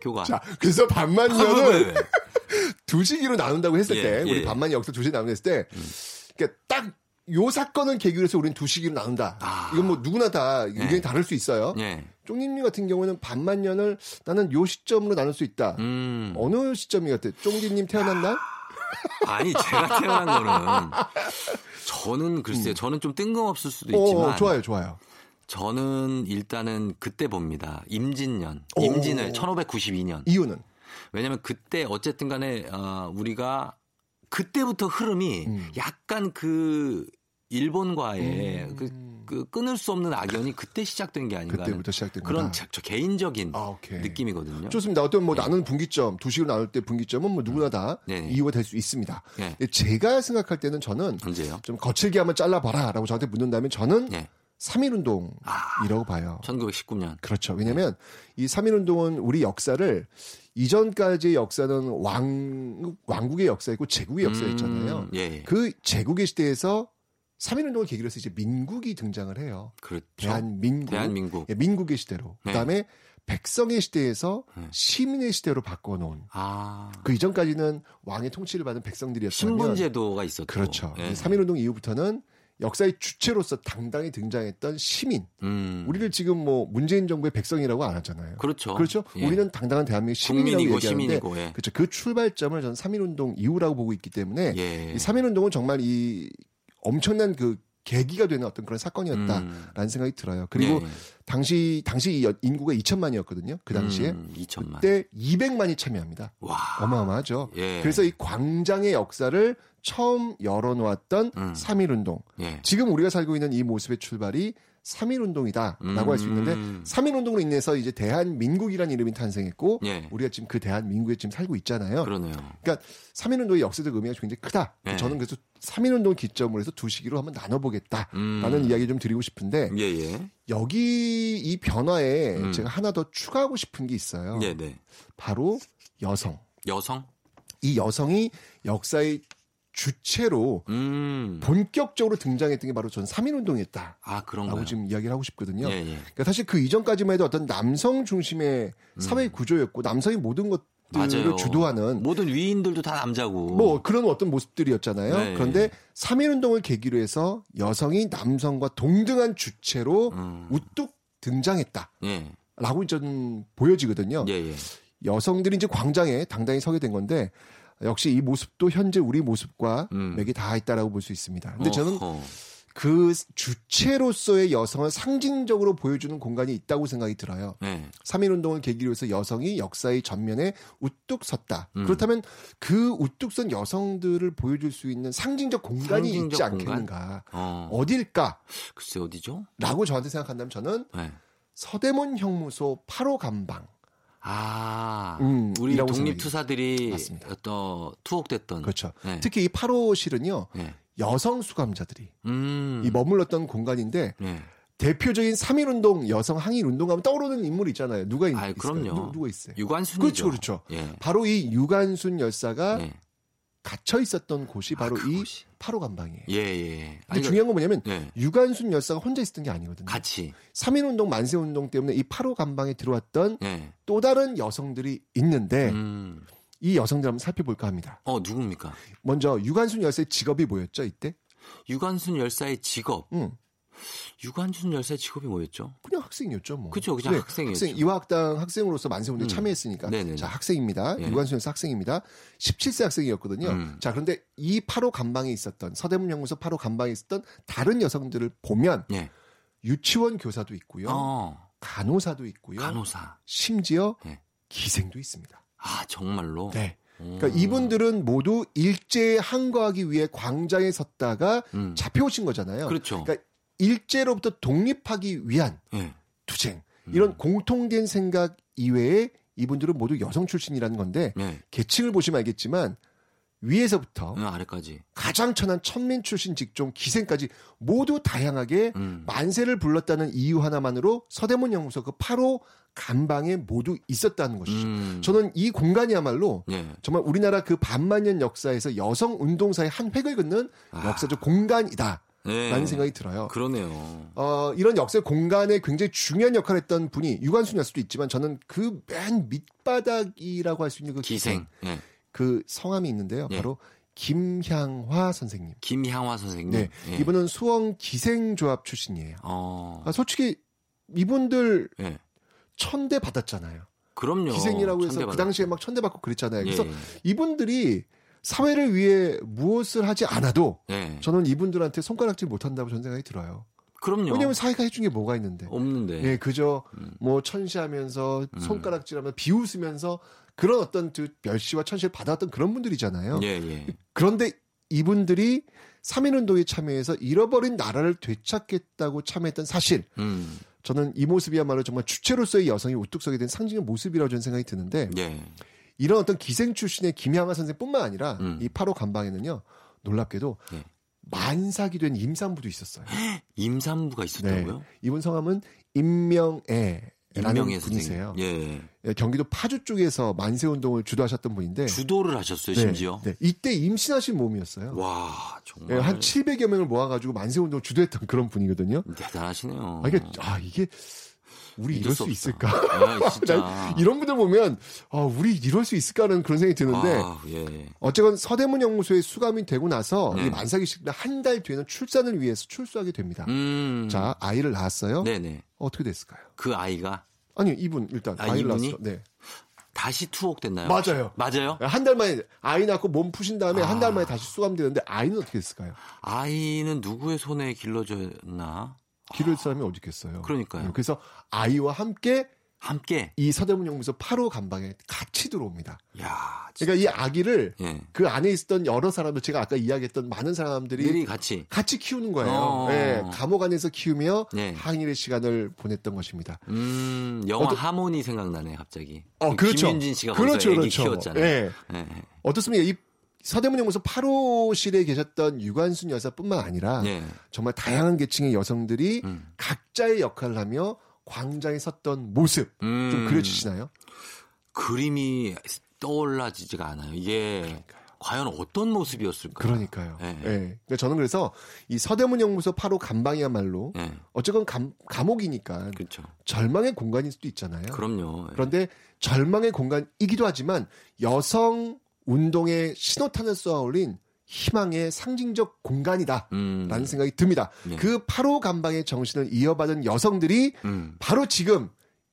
교가. 자, 그래서 반만년은 두 시기로 나눈다고 했을 예, 때, 우리 예. 반만 역사 두 시기 나눈 했을 때, 음. 그러니까 딱 요 사건을 계기로 해서 우리는 두 시기로 나눈다. 아. 이건 뭐 누구나 다 의견이 예. 다를 수 있어요. 예. 쫑님님 같은 경우는 반만 년을 나는 요 시점으로 나눌 수 있다. 음. 어느 시점이 같아? 쫑디님 태어났나? 아니 제가 태어난 거는 저는 글쎄요. 음. 저는 좀 뜬금없을 수도 어, 있지만. 어, 좋아요, 좋아요. 저는 일단은 그때 봅니다. 임진년. 임진을 1592년. 이유는? 왜냐면 그때 어쨌든 간에 어, 우리가 그때부터 흐름이 음. 약간 그 일본과의 음. 그, 그, 끊을 수 없는 악연이 그때 시작된 게 아닌가. 그때부터 시작된 그런 저, 저 개인적인 아, 느낌이거든요. 좋습니다. 어떤 뭐 네. 나눈 분기점, 두 식으로 나눌 때 분기점은 뭐 누구나 다 네. 이유가 될 수 있습니다. 네. 제가 생각할 때는 저는 언제요? 좀 거칠게 한번 잘라봐라라고 저한테 묻는다면 저는 네. 3.1 운동이라고 아, 봐요. 1919년. 그렇죠. 왜냐면 이 3.1 운동은 우리 역사를 이전까지의 역사는 왕, 왕국의 역사였고 제국의 역사였잖아요. 음, 예. 그 제국의 시대에서 3.1운동을 계기로 해서 이제 민국이 등장을 해요. 그렇죠. 대한민국. 대한민국. 예, 민국의 시대로. 네. 그 다음에 백성의 시대에서 네. 시민의 시대로 바꿔놓은. 아. 그 이전까지는 왕의 통치를 받은 백성들이었다면. 신분제도가 있었죠. 그렇죠. 네. 3.1운동 이후부터는 역사의 주체로서 당당히 등장했던 시민. 음. 우리를 지금 뭐 문재인 정부의 백성이라고 안 하잖아요. 그렇죠. 그렇죠. 예. 우리는 당당한 대한민국 시민이라고 얘기하는데 시민이고, 예. 그렇죠. 그 출발점을 저는 3.1운동 이후라고 보고 있기 때문에 예. 이 3.1운동은 정말 이 엄청난 그 계기가 되는 어떤 그런 사건이었다라는 음. 생각이 들어요. 그리고 예. 당시 당시 인구가 2천만이었거든요. 그 당시에 음, 2천만. 그때 200만이 참여합니다. 와. 어마어마하죠. 예. 그래서 이 광장의 역사를 처음 열어놓았던 음. 3.1 운동. 예. 지금 우리가 살고 있는 이 모습의 출발이 3.1 운동이다라고 음. 할수 있는데 3.1 운동으로 인해서 이제 대한민국이라는 이름이 탄생했고 예. 우리가 지금 그 대한민국에 지금 살고 있잖아요. 그러네요. 그러니까 3.1 운동의 역사적 의미가 굉장히 크다. 예. 저는 그래서 3.1운동 기점으로 해서 두 시기로 한번 나눠보겠다라는 음. 이야기 좀 드리고 싶은데 예예. 예. 여기 이 변화에 음. 제가 하나 더 추가하고 싶은 게 있어요. 네네. 바로 여성. 여성? 이 여성이 역사의 주체로 음. 본격적으로 등장했던 게 바로 전 3.1운동이었다. 아, 그런가요? 라고 지금 이야기를 하고 싶거든요. 예, 예. 그러니까 사실 그 이전까지만 해도 어떤 남성 중심의 음. 사회 구조였고 남성이 모든 것 들을 주도하는 모든 위인들도 다 남자고 뭐 그런 어떤 모습들이었잖아요. 네. 그런데 3.1운동을 계기로 해서 여성이 남성과 동등한 주체로 음. 우뚝 등장했다. 예. 라고 저는 보여지거든요. 예, 예. 여성들이 이제 광장에 당당히 서게 된 건데 역시 이 모습도 현재 우리 모습과 음. 맥이 다 있다라고 볼 수 있습니다. 근데 저는 어허. 그 주체로서의 여성을 상징적으로 보여주는 공간이 있다고 생각이 들어요. 네. 3.1 운동을 계기로 해서 여성이 역사의 전면에 우뚝 섰다. 음. 그렇다면 그 우뚝 선 여성들을 보여줄 수 있는 상징적 공간이 상징적 있지 않겠는가. 어. 어딜까? 글쎄 어디죠? 라고 저한테 생각한다면 저는 네. 서대문 형무소 8호 감방. 아, 음, 우리 독립투사들이 어떤 투옥됐던. 그렇죠. 네. 특히 이 8호실은요, 네. 여성 수감자들이 음. 이 머물렀던 공간인데, 네. 대표적인 3.1운동 여성 항일 운동하면 떠오르는 인물이 있잖아요. 누가 있, 아, 그럼요. 누, 가 있어요? 유관순이죠. 그렇죠, 그렇죠. 예. 바로 이 유관순 열사가 예. 갇혀 있었던 곳이 바로 아, 이 곳이. 8호 감방이에요. 예, 예. 근데 아니, 중요한 건 뭐냐면 예. 유관순 열사가 혼자 있었던 게 아니거든요. 같이. 3인 운동, 만세 운동 때문에 이 8호 감방에 들어왔던 예. 또 다른 여성들이 있는데 음. 이 여성들 한번 살펴볼까 합니다. 어, 누굽니까? 먼저 유관순 열사의 직업이 뭐였죠, 이때? 유관순 열사의 직업. 응. 유관순 열사의 직업이 뭐였죠? 그냥 학생이었죠, 뭐. 그렇죠, 그냥 네, 학생이었죠. 학생, 이화학당 학생으로서 만세운동에 음. 참여했으니까. 네네네. 자, 학생입니다. 네. 유관순 열사 학생입니다. 17세 학생이었거든요. 음. 자, 그런데 이 8호 감방에 있었던 서대문 연구소 8호 감방에 있었던 다른 여성들을 보면 네. 유치원 교사도 있고요. 어. 간호사도 있고요. 간호사. 심지어 네. 기생도 있습니다. 아, 정말로? 네. 그러니까 이분들은 모두 일제에 항거하기 위해 광장에 섰다가 음. 잡혀오신 거잖아요. 그렇죠. 그러니까 일제로부터 독립하기 위한 네. 투쟁 이런 음. 공통된 생각 이외에 이분들은 모두 여성 출신이라는 건데 네. 계층을 보시면 알겠지만 위에서부터 네, 아래까지 가장 천한 천민 출신 직종 기생까지 모두 다양하게 음. 만세를 불렀다는 이유 하나만으로 서대문 연구소 그 8호 간방에 모두 있었다는 것이죠. 음. 저는 이 공간이야말로 네. 정말 우리나라 그 반만년 역사에서 여성 운동사의 한 획을 긋는 아. 역사적 공간이다. 네. 라는 생각이 들어요. 그러네요. 어, 이런 역사 공간에 굉장히 중요한 역할을 했던 분이 유관순이었을 수도 있지만 저는 그 맨 밑바닥이라고 할 수 있는 그 기생, 기생. 네. 그 성함이 있는데요. 네. 바로 김향화 선생님. 김향화 선생님. 네. 네. 이분은 수원 기생조합 출신이에요. 어. 아, 솔직히 이분들 네. 천대 받았잖아요. 그럼요. 기생이라고 해서 그 당시에 막 천대 받고 그랬잖아요. 그래서 예. 이분들이 사회를 위해 무엇을 하지 않아도 네. 저는 이분들한테 손가락질 못한다고 저는 생각이 들어요. 그럼요. 왜냐면 사회가 해준 게 뭐가 있는데. 없는데. 예, 그저 음. 뭐 천시하면서 음. 손가락질하면서 비웃으면서 그런 어떤 그 멸시와 천시를 받았던 그런 분들이잖아요. 예, 예. 그런데 이분들이 3.1운동에 참여해서 잃어버린 나라를 되찾겠다고 참여했던 사실. 음. 저는 이 모습이야말로 정말 주체로서의 여성이 우뚝 서게 된 상징의 모습이라고 저는 생각이 드는데. 예. 이런 어떤 기생 출신의 김향아 선생뿐만 아니라 음. 이 8호 감방에는요 놀랍게도 네. 만삭이 된 임산부도 있었어요. 임산부가 있었다고요? 네. 이분 성함은 임명애. 라 는 분이세요. 예. 예. 경기도 파주 쪽에서 만세 운동을 주도하셨던 분인데 주도를 하셨어요, 심지어. 네, 네. 이때 임신하신 몸이었어요. 와, 정말. 예, 한 700여 명을 모아 가지고 만세 운동을 주도했던 그런 분이거든요. 대단하시네요. 아, 이게 아, 이게 우리 이럴 수, 수 있을까? 아, 이런 분들 보면 아, 우리 이럴 수 있을까라는 그런 생각이 드는데 아, 예. 어쨌건 서대문 연구소에 수감이 되고 나서 네. 이 만삭이 시한 달 뒤에는 출산을 위해서 출소하게 됩니다. 음. 자 아이를 낳았어요. 네네. 어떻게 됐을까요? 그 아이가 아니 이분 일단 아, 이를 낳았어. 네. 다시 투옥됐나요? 맞아요. 맞아요? 한 달 만에 아이 낳고 몸 푸신 다음에 아. 한달 만에 다시 수감되는데 아이는 어떻게 됐을까요? 아이는 누구의 손에 길러졌나? 기를 사람이 어디 있겠어요. 그러니까요. 그래서 아이와 함께 함께 이 서대문 연구소 8호 감방에 같이 들어옵니다. 야, 그러니까 이 아기를 예. 그 안에 있었던 여러 사람들 제가 아까 이야기했던 많은 사람들이 같이 같이 키우는 거예요. 어. 예, 감옥 안에서 키우며 예. 항일의 시간을 보냈던 것입니다. 음, 영화 어떠... 하모니 생각나네 갑자기. 어, 그렇죠. 김윤진 씨가 그렇죠, 그렇죠. 키웠잖아요. 예. 예. 어떻습니까? 이 서대문 연구소 8호실에 계셨던 유관순 여사뿐만 아니라 네. 정말 다양한 계층의 여성들이 음. 각자의 역할을 하며 광장에 섰던 모습 음. 좀 그려지시나요? 그림이 떠올라지지가 않아요. 이게 그러니까요. 과연 어떤 모습이었을까? 그러니까요. 네. 네. 그러니까 저는 그래서 이 서대문 연구소 8호 감방이야말로 네. 어쨌건 감, 감옥이니까 그렇죠. 절망의 공간일 수도 있잖아요. 그럼요. 그런데 절망의 공간이기도 하지만 여성 운동의 신호탄을 쏘아 올린 희망의 상징적 공간이다라는 음. 생각이 듭니다. 네. 그 8호 감방의 정신을 이어받은 여성들이 음. 바로 지금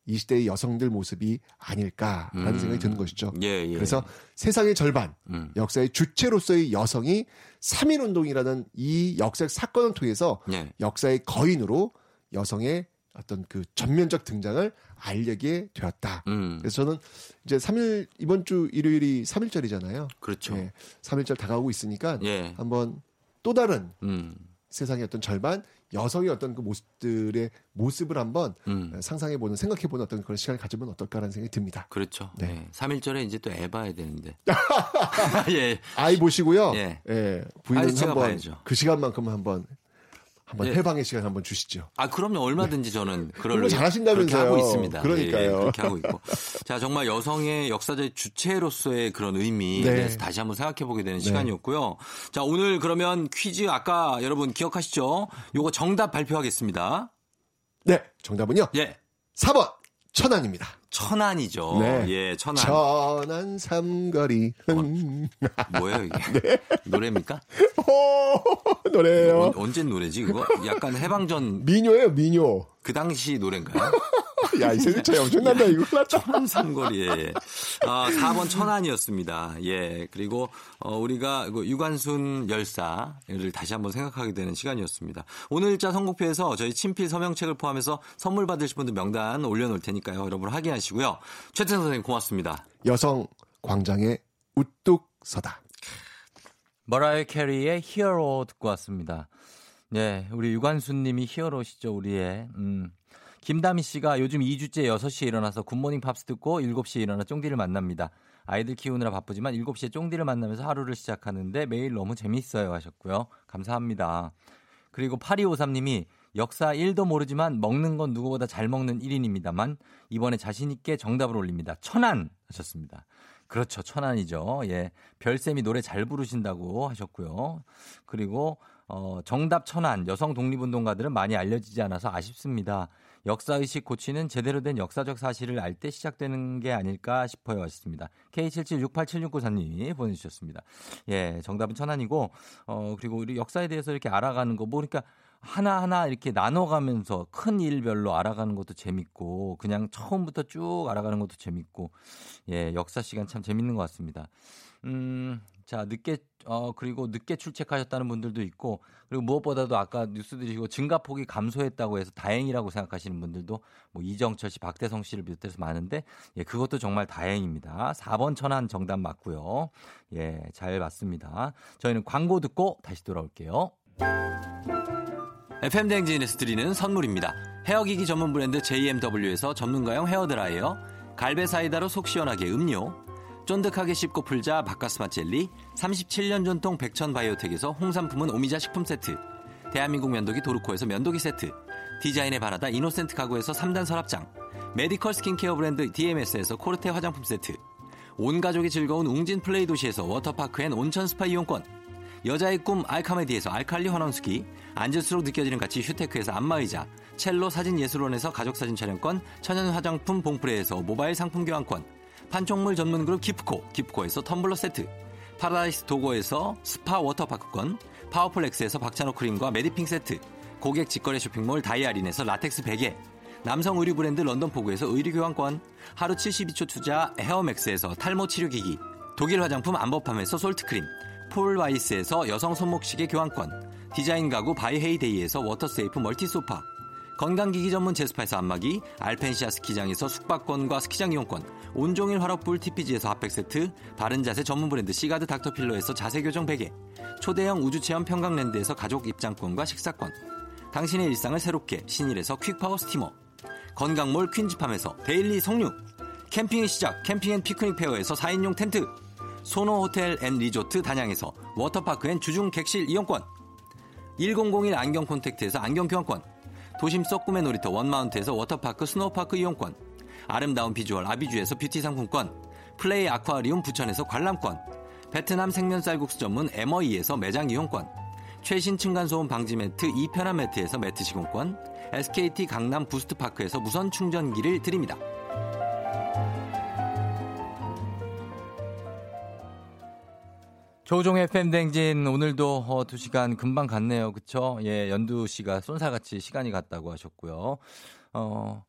이 시대의 여성들 모습이 아닐까라는 음. 생각이 드는 것이죠. 예, 예. 그래서 세상의 절반, 음. 역사의 주체로서의 여성이 3.1 운동이라는 이 역사적 사건을 통해서 예. 역사의 거인으로 여성의 어떤 그 전면적 등장을 알려게 되었다. 음. 그래서 저는 이제 3일 이번 주 일요일이 3일절이잖아요. 그렇죠. 예, 3일절 다가오고 있으니까 예. 한번 또 다른 음. 세상의 어떤 절반 여성의 어떤 그 모습들의 모습을 한번 음. 상상해 보는 생각해 보는 어떤 그런 시간을 가지면 어떨까라는 생각이 듭니다. 그렇죠. 네. 네. 3일절에 이제 또 애 봐야 되는데. 예. 아이 보시고요. 예. 예. 부인은 한번 그 시간만큼 한번 한번 네. 해방의 시간 한번 주시죠. 아 그럼요 얼마든지 저는 그럴 잘하신다면서요. 하고 있습니다. 그러니까요. 네, 그렇게 하고 있고 자 정말 여성의 역사적 주체로서의 그런 의미 네. 대해서 다시 한번 생각해 보게 되는 네. 시간이었고요. 자 오늘 그러면 퀴즈 아까 여러분 기억하시죠? 요거 정답 발표하겠습니다. 네 정답은요. 예. 4번 천안입니다. 천안이죠. 네. 예, 천안. 천안 삼거리. 흥. 어, 뭐예요, 이게? 네. 노래입니까? 오, 노래예요. 언제 노래지, 그거? 약간 해방전. 민요예요, 민요. 그 당시 노래인가요? 야, 이 세대 차이 엄청난다, 이거. 천안 삼거리에. 아, 4번 천안이었습니다. 예. 그리고, 어, 우리가 그 유관순 열사를 다시 한번 생각하게 되는 시간이었습니다. 오늘 자 선곡표에서 저희 친필 서명책을 포함해서 선물 받으실 분들 명단 올려놓을 테니까요. 여러분 확인하 시고요. 최태성 선생님 고맙습니다. 여성 광장에 우뚝 서다. 머라이어 캐리의 Hero 듣고 왔습니다. 네, 우리 유관순 님이 hero시죠, 우리의. 음. 김다미 씨가 요즘 2주째 6시에 일어나서 굿모닝 팝스 듣고 7시에 일어나 쫑디를 만납니다. 아이들 키우느라 바쁘지만 7시에 쫑디를 만나면서 하루를 시작하는데 매일 너무 재밌어요 하셨고요. 감사합니다. 그리고 8253님이 역사 1도 모르지만 먹는 건 누구보다 잘 먹는 1인입니다만 이번에 자신있게 정답을 올립니다. 천안 하셨습니다. 그렇죠. 천안이죠. 예. 별쌤이 노래 잘 부르신다고 하셨고요. 그리고 어, 정답 천안 여성 독립운동가들은 많이 알려지지 않아서 아쉽습니다. 역사의식 고치는 제대로 된 역사적 사실을 알 때 시작되는 게 아닐까 싶어요. 하셨습니다. K77687694님이 보내주셨습니다. 예, 정답은 천안이고, 어, 그리고 우리 역사에 대해서 이렇게 알아가는 거, 뭐, 그러니까 하나하나 이렇게 나눠가면서 큰 일별로 알아가는 것도 재밌고, 그냥 처음부터 쭉 알아가는 것도 재밌고, 예, 역사 시간 참 재밌는 것 같습니다. 음, 자, 늦게, 어, 그리고 늦게 출첵하셨다는 분들도 있고, 그리고 무엇보다도 아까 뉴스 들으시고 증가폭이 감소했다고 해서 다행이라고 생각하시는 분들도 뭐 이정철 씨, 박대성 씨를 비롯해서 많은데, 예, 그것도 정말 다행입니다. 4번 천안 정답 맞고요. 예, 잘 맞습니다. 저희는 광고 듣고 다시 돌아올게요. FM 댕진에서 드리는 선물입니다. 헤어기기 전문 브랜드 JMW에서 전문가용 헤어드라이어, 갈베 사이다로 속 시원하게 음료, 쫀득하게 씹고 풀자 바카스마 젤리, 37년 전통 백천 바이오텍에서 홍삼품은 오미자 식품 세트, 대한민국 면도기 도르코에서 면도기 세트, 디자인의 바라다 이노센트 가구에서 3단 서랍장, 메디컬 스킨케어 브랜드 DMS에서 코르테 화장품 세트, 온 가족이 즐거운 웅진 플레이 도시에서 워터파크 and 온천 스파 이용권, 여자의 꿈 알카메디에서 알칼리 환원수기, 앉을수록 느껴지는 가치 휴테크에서 안마의자, 첼로 사진예술원에서 가족사진 촬영권, 천연 화장품 봉프레에서 모바일 상품 교환권, 판촉물 전문 그룹 기프코, 기프코에서 텀블러 세트, 파라다이스 도고에서 스파 워터파크권, 파워풀엑스에서 박찬호 크림과 메디핑 세트, 고객 직거래 쇼핑몰 다이아린에서 라텍스 베개, 남성 의류 브랜드 런던 포구에서 의류 교환권, 하루 72초 투자 헤어맥스에서 탈모 치료기기, 독일 화장품 안버팜에서 솔트크림, 폴와이스에서 여성 손목시계 교환권, 디자인 가구 바이헤이데이에서 워터세이프 멀티소파, 건강기기 전문 제스파에서 안마기, 알펜시아 스키장에서 숙박권과 스키장 이용권, 온종일 화롯불 TPG에서 핫팩 세트, 바른 자세 전문 브랜드 시가드 닥터필러에서 자세교정 베개, 초대형 우주체험 평강랜드에서 가족 입장권과 식사권, 당신의 일상을 새롭게 신일에서 퀵파워 스티머, 건강몰 퀸즈팜에서 데일리 석류, 캠핑의 시작 캠핑 앤 피크닉 페어에서 4인용 텐트, 소노 호텔 앤 리조트 단양에서 워터파크 and 주중 객실 이용권, 1001 안경 콘택트에서 안경 교환권, 도심 속 꿈의 놀이터 원마운트에서 워터파크 스노우파크 이용권 아름다운 비주얼 아비주에서 뷰티 상품권 플레이 아쿠아리움 부천에서 관람권 베트남 생면 쌀국수 전문 에머이에서 매장 이용권 최신 층간소음 방지 매트 이편한 매트에서 매트 시공권 SKT 강남 부스트파크에서 무선 충전기를 드립니다. 조우종의 FM 대행진 오늘도 어, 2시간 금방 갔네요. 그쵸? 예, 연두 씨가 쏜살같이 시간이 갔다고 하셨고요. 어,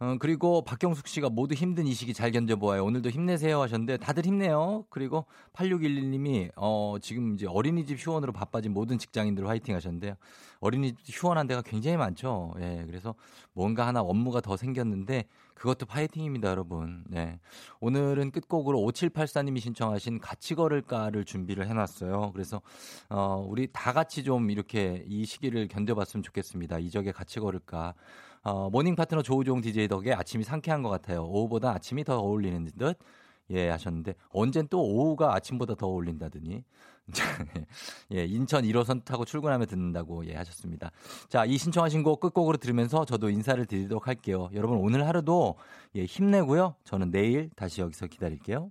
어, 그리고 박경숙 씨가 모두 힘든 이 시기 잘 견뎌보아요. 오늘도 힘내세요 하셨는데 다들 힘내요. 그리고 8611님이 어, 지금 이제 어린이집 휴원으로 바빠진 모든 직장인들 화이팅 하셨는데요. 어린이집 휴원한 데가 굉장히 많죠. 예, 그래서 뭔가 하나 업무가 더 생겼는데 그것도 파이팅입니다, 여러분. 네. 오늘은 끝곡으로 5784님이 신청하신 같이 걸을까를 준비를 해놨어요. 그래서, 어, 우리 다 같이 좀 이렇게 이 시기를 견뎌봤으면 좋겠습니다. 이적에 같이 걸을까. 어, 모닝 파트너 조우종 DJ 덕에 아침이 상쾌한 것 같아요. 오후보다 아침이 더 어울리는 듯. 예, 하셨는데 언젠 또 오후가 아침보다 더 어울린다더니 예, 인천 1호선 타고 출근하며 듣는다고 예, 하셨습니다. 자, 이 신청하신 곡 끝곡으로 들으면서 저도 인사를 드리도록 할게요. 여러분 오늘 하루도 예, 힘내고요. 저는 내일 다시 여기서 기다릴게요.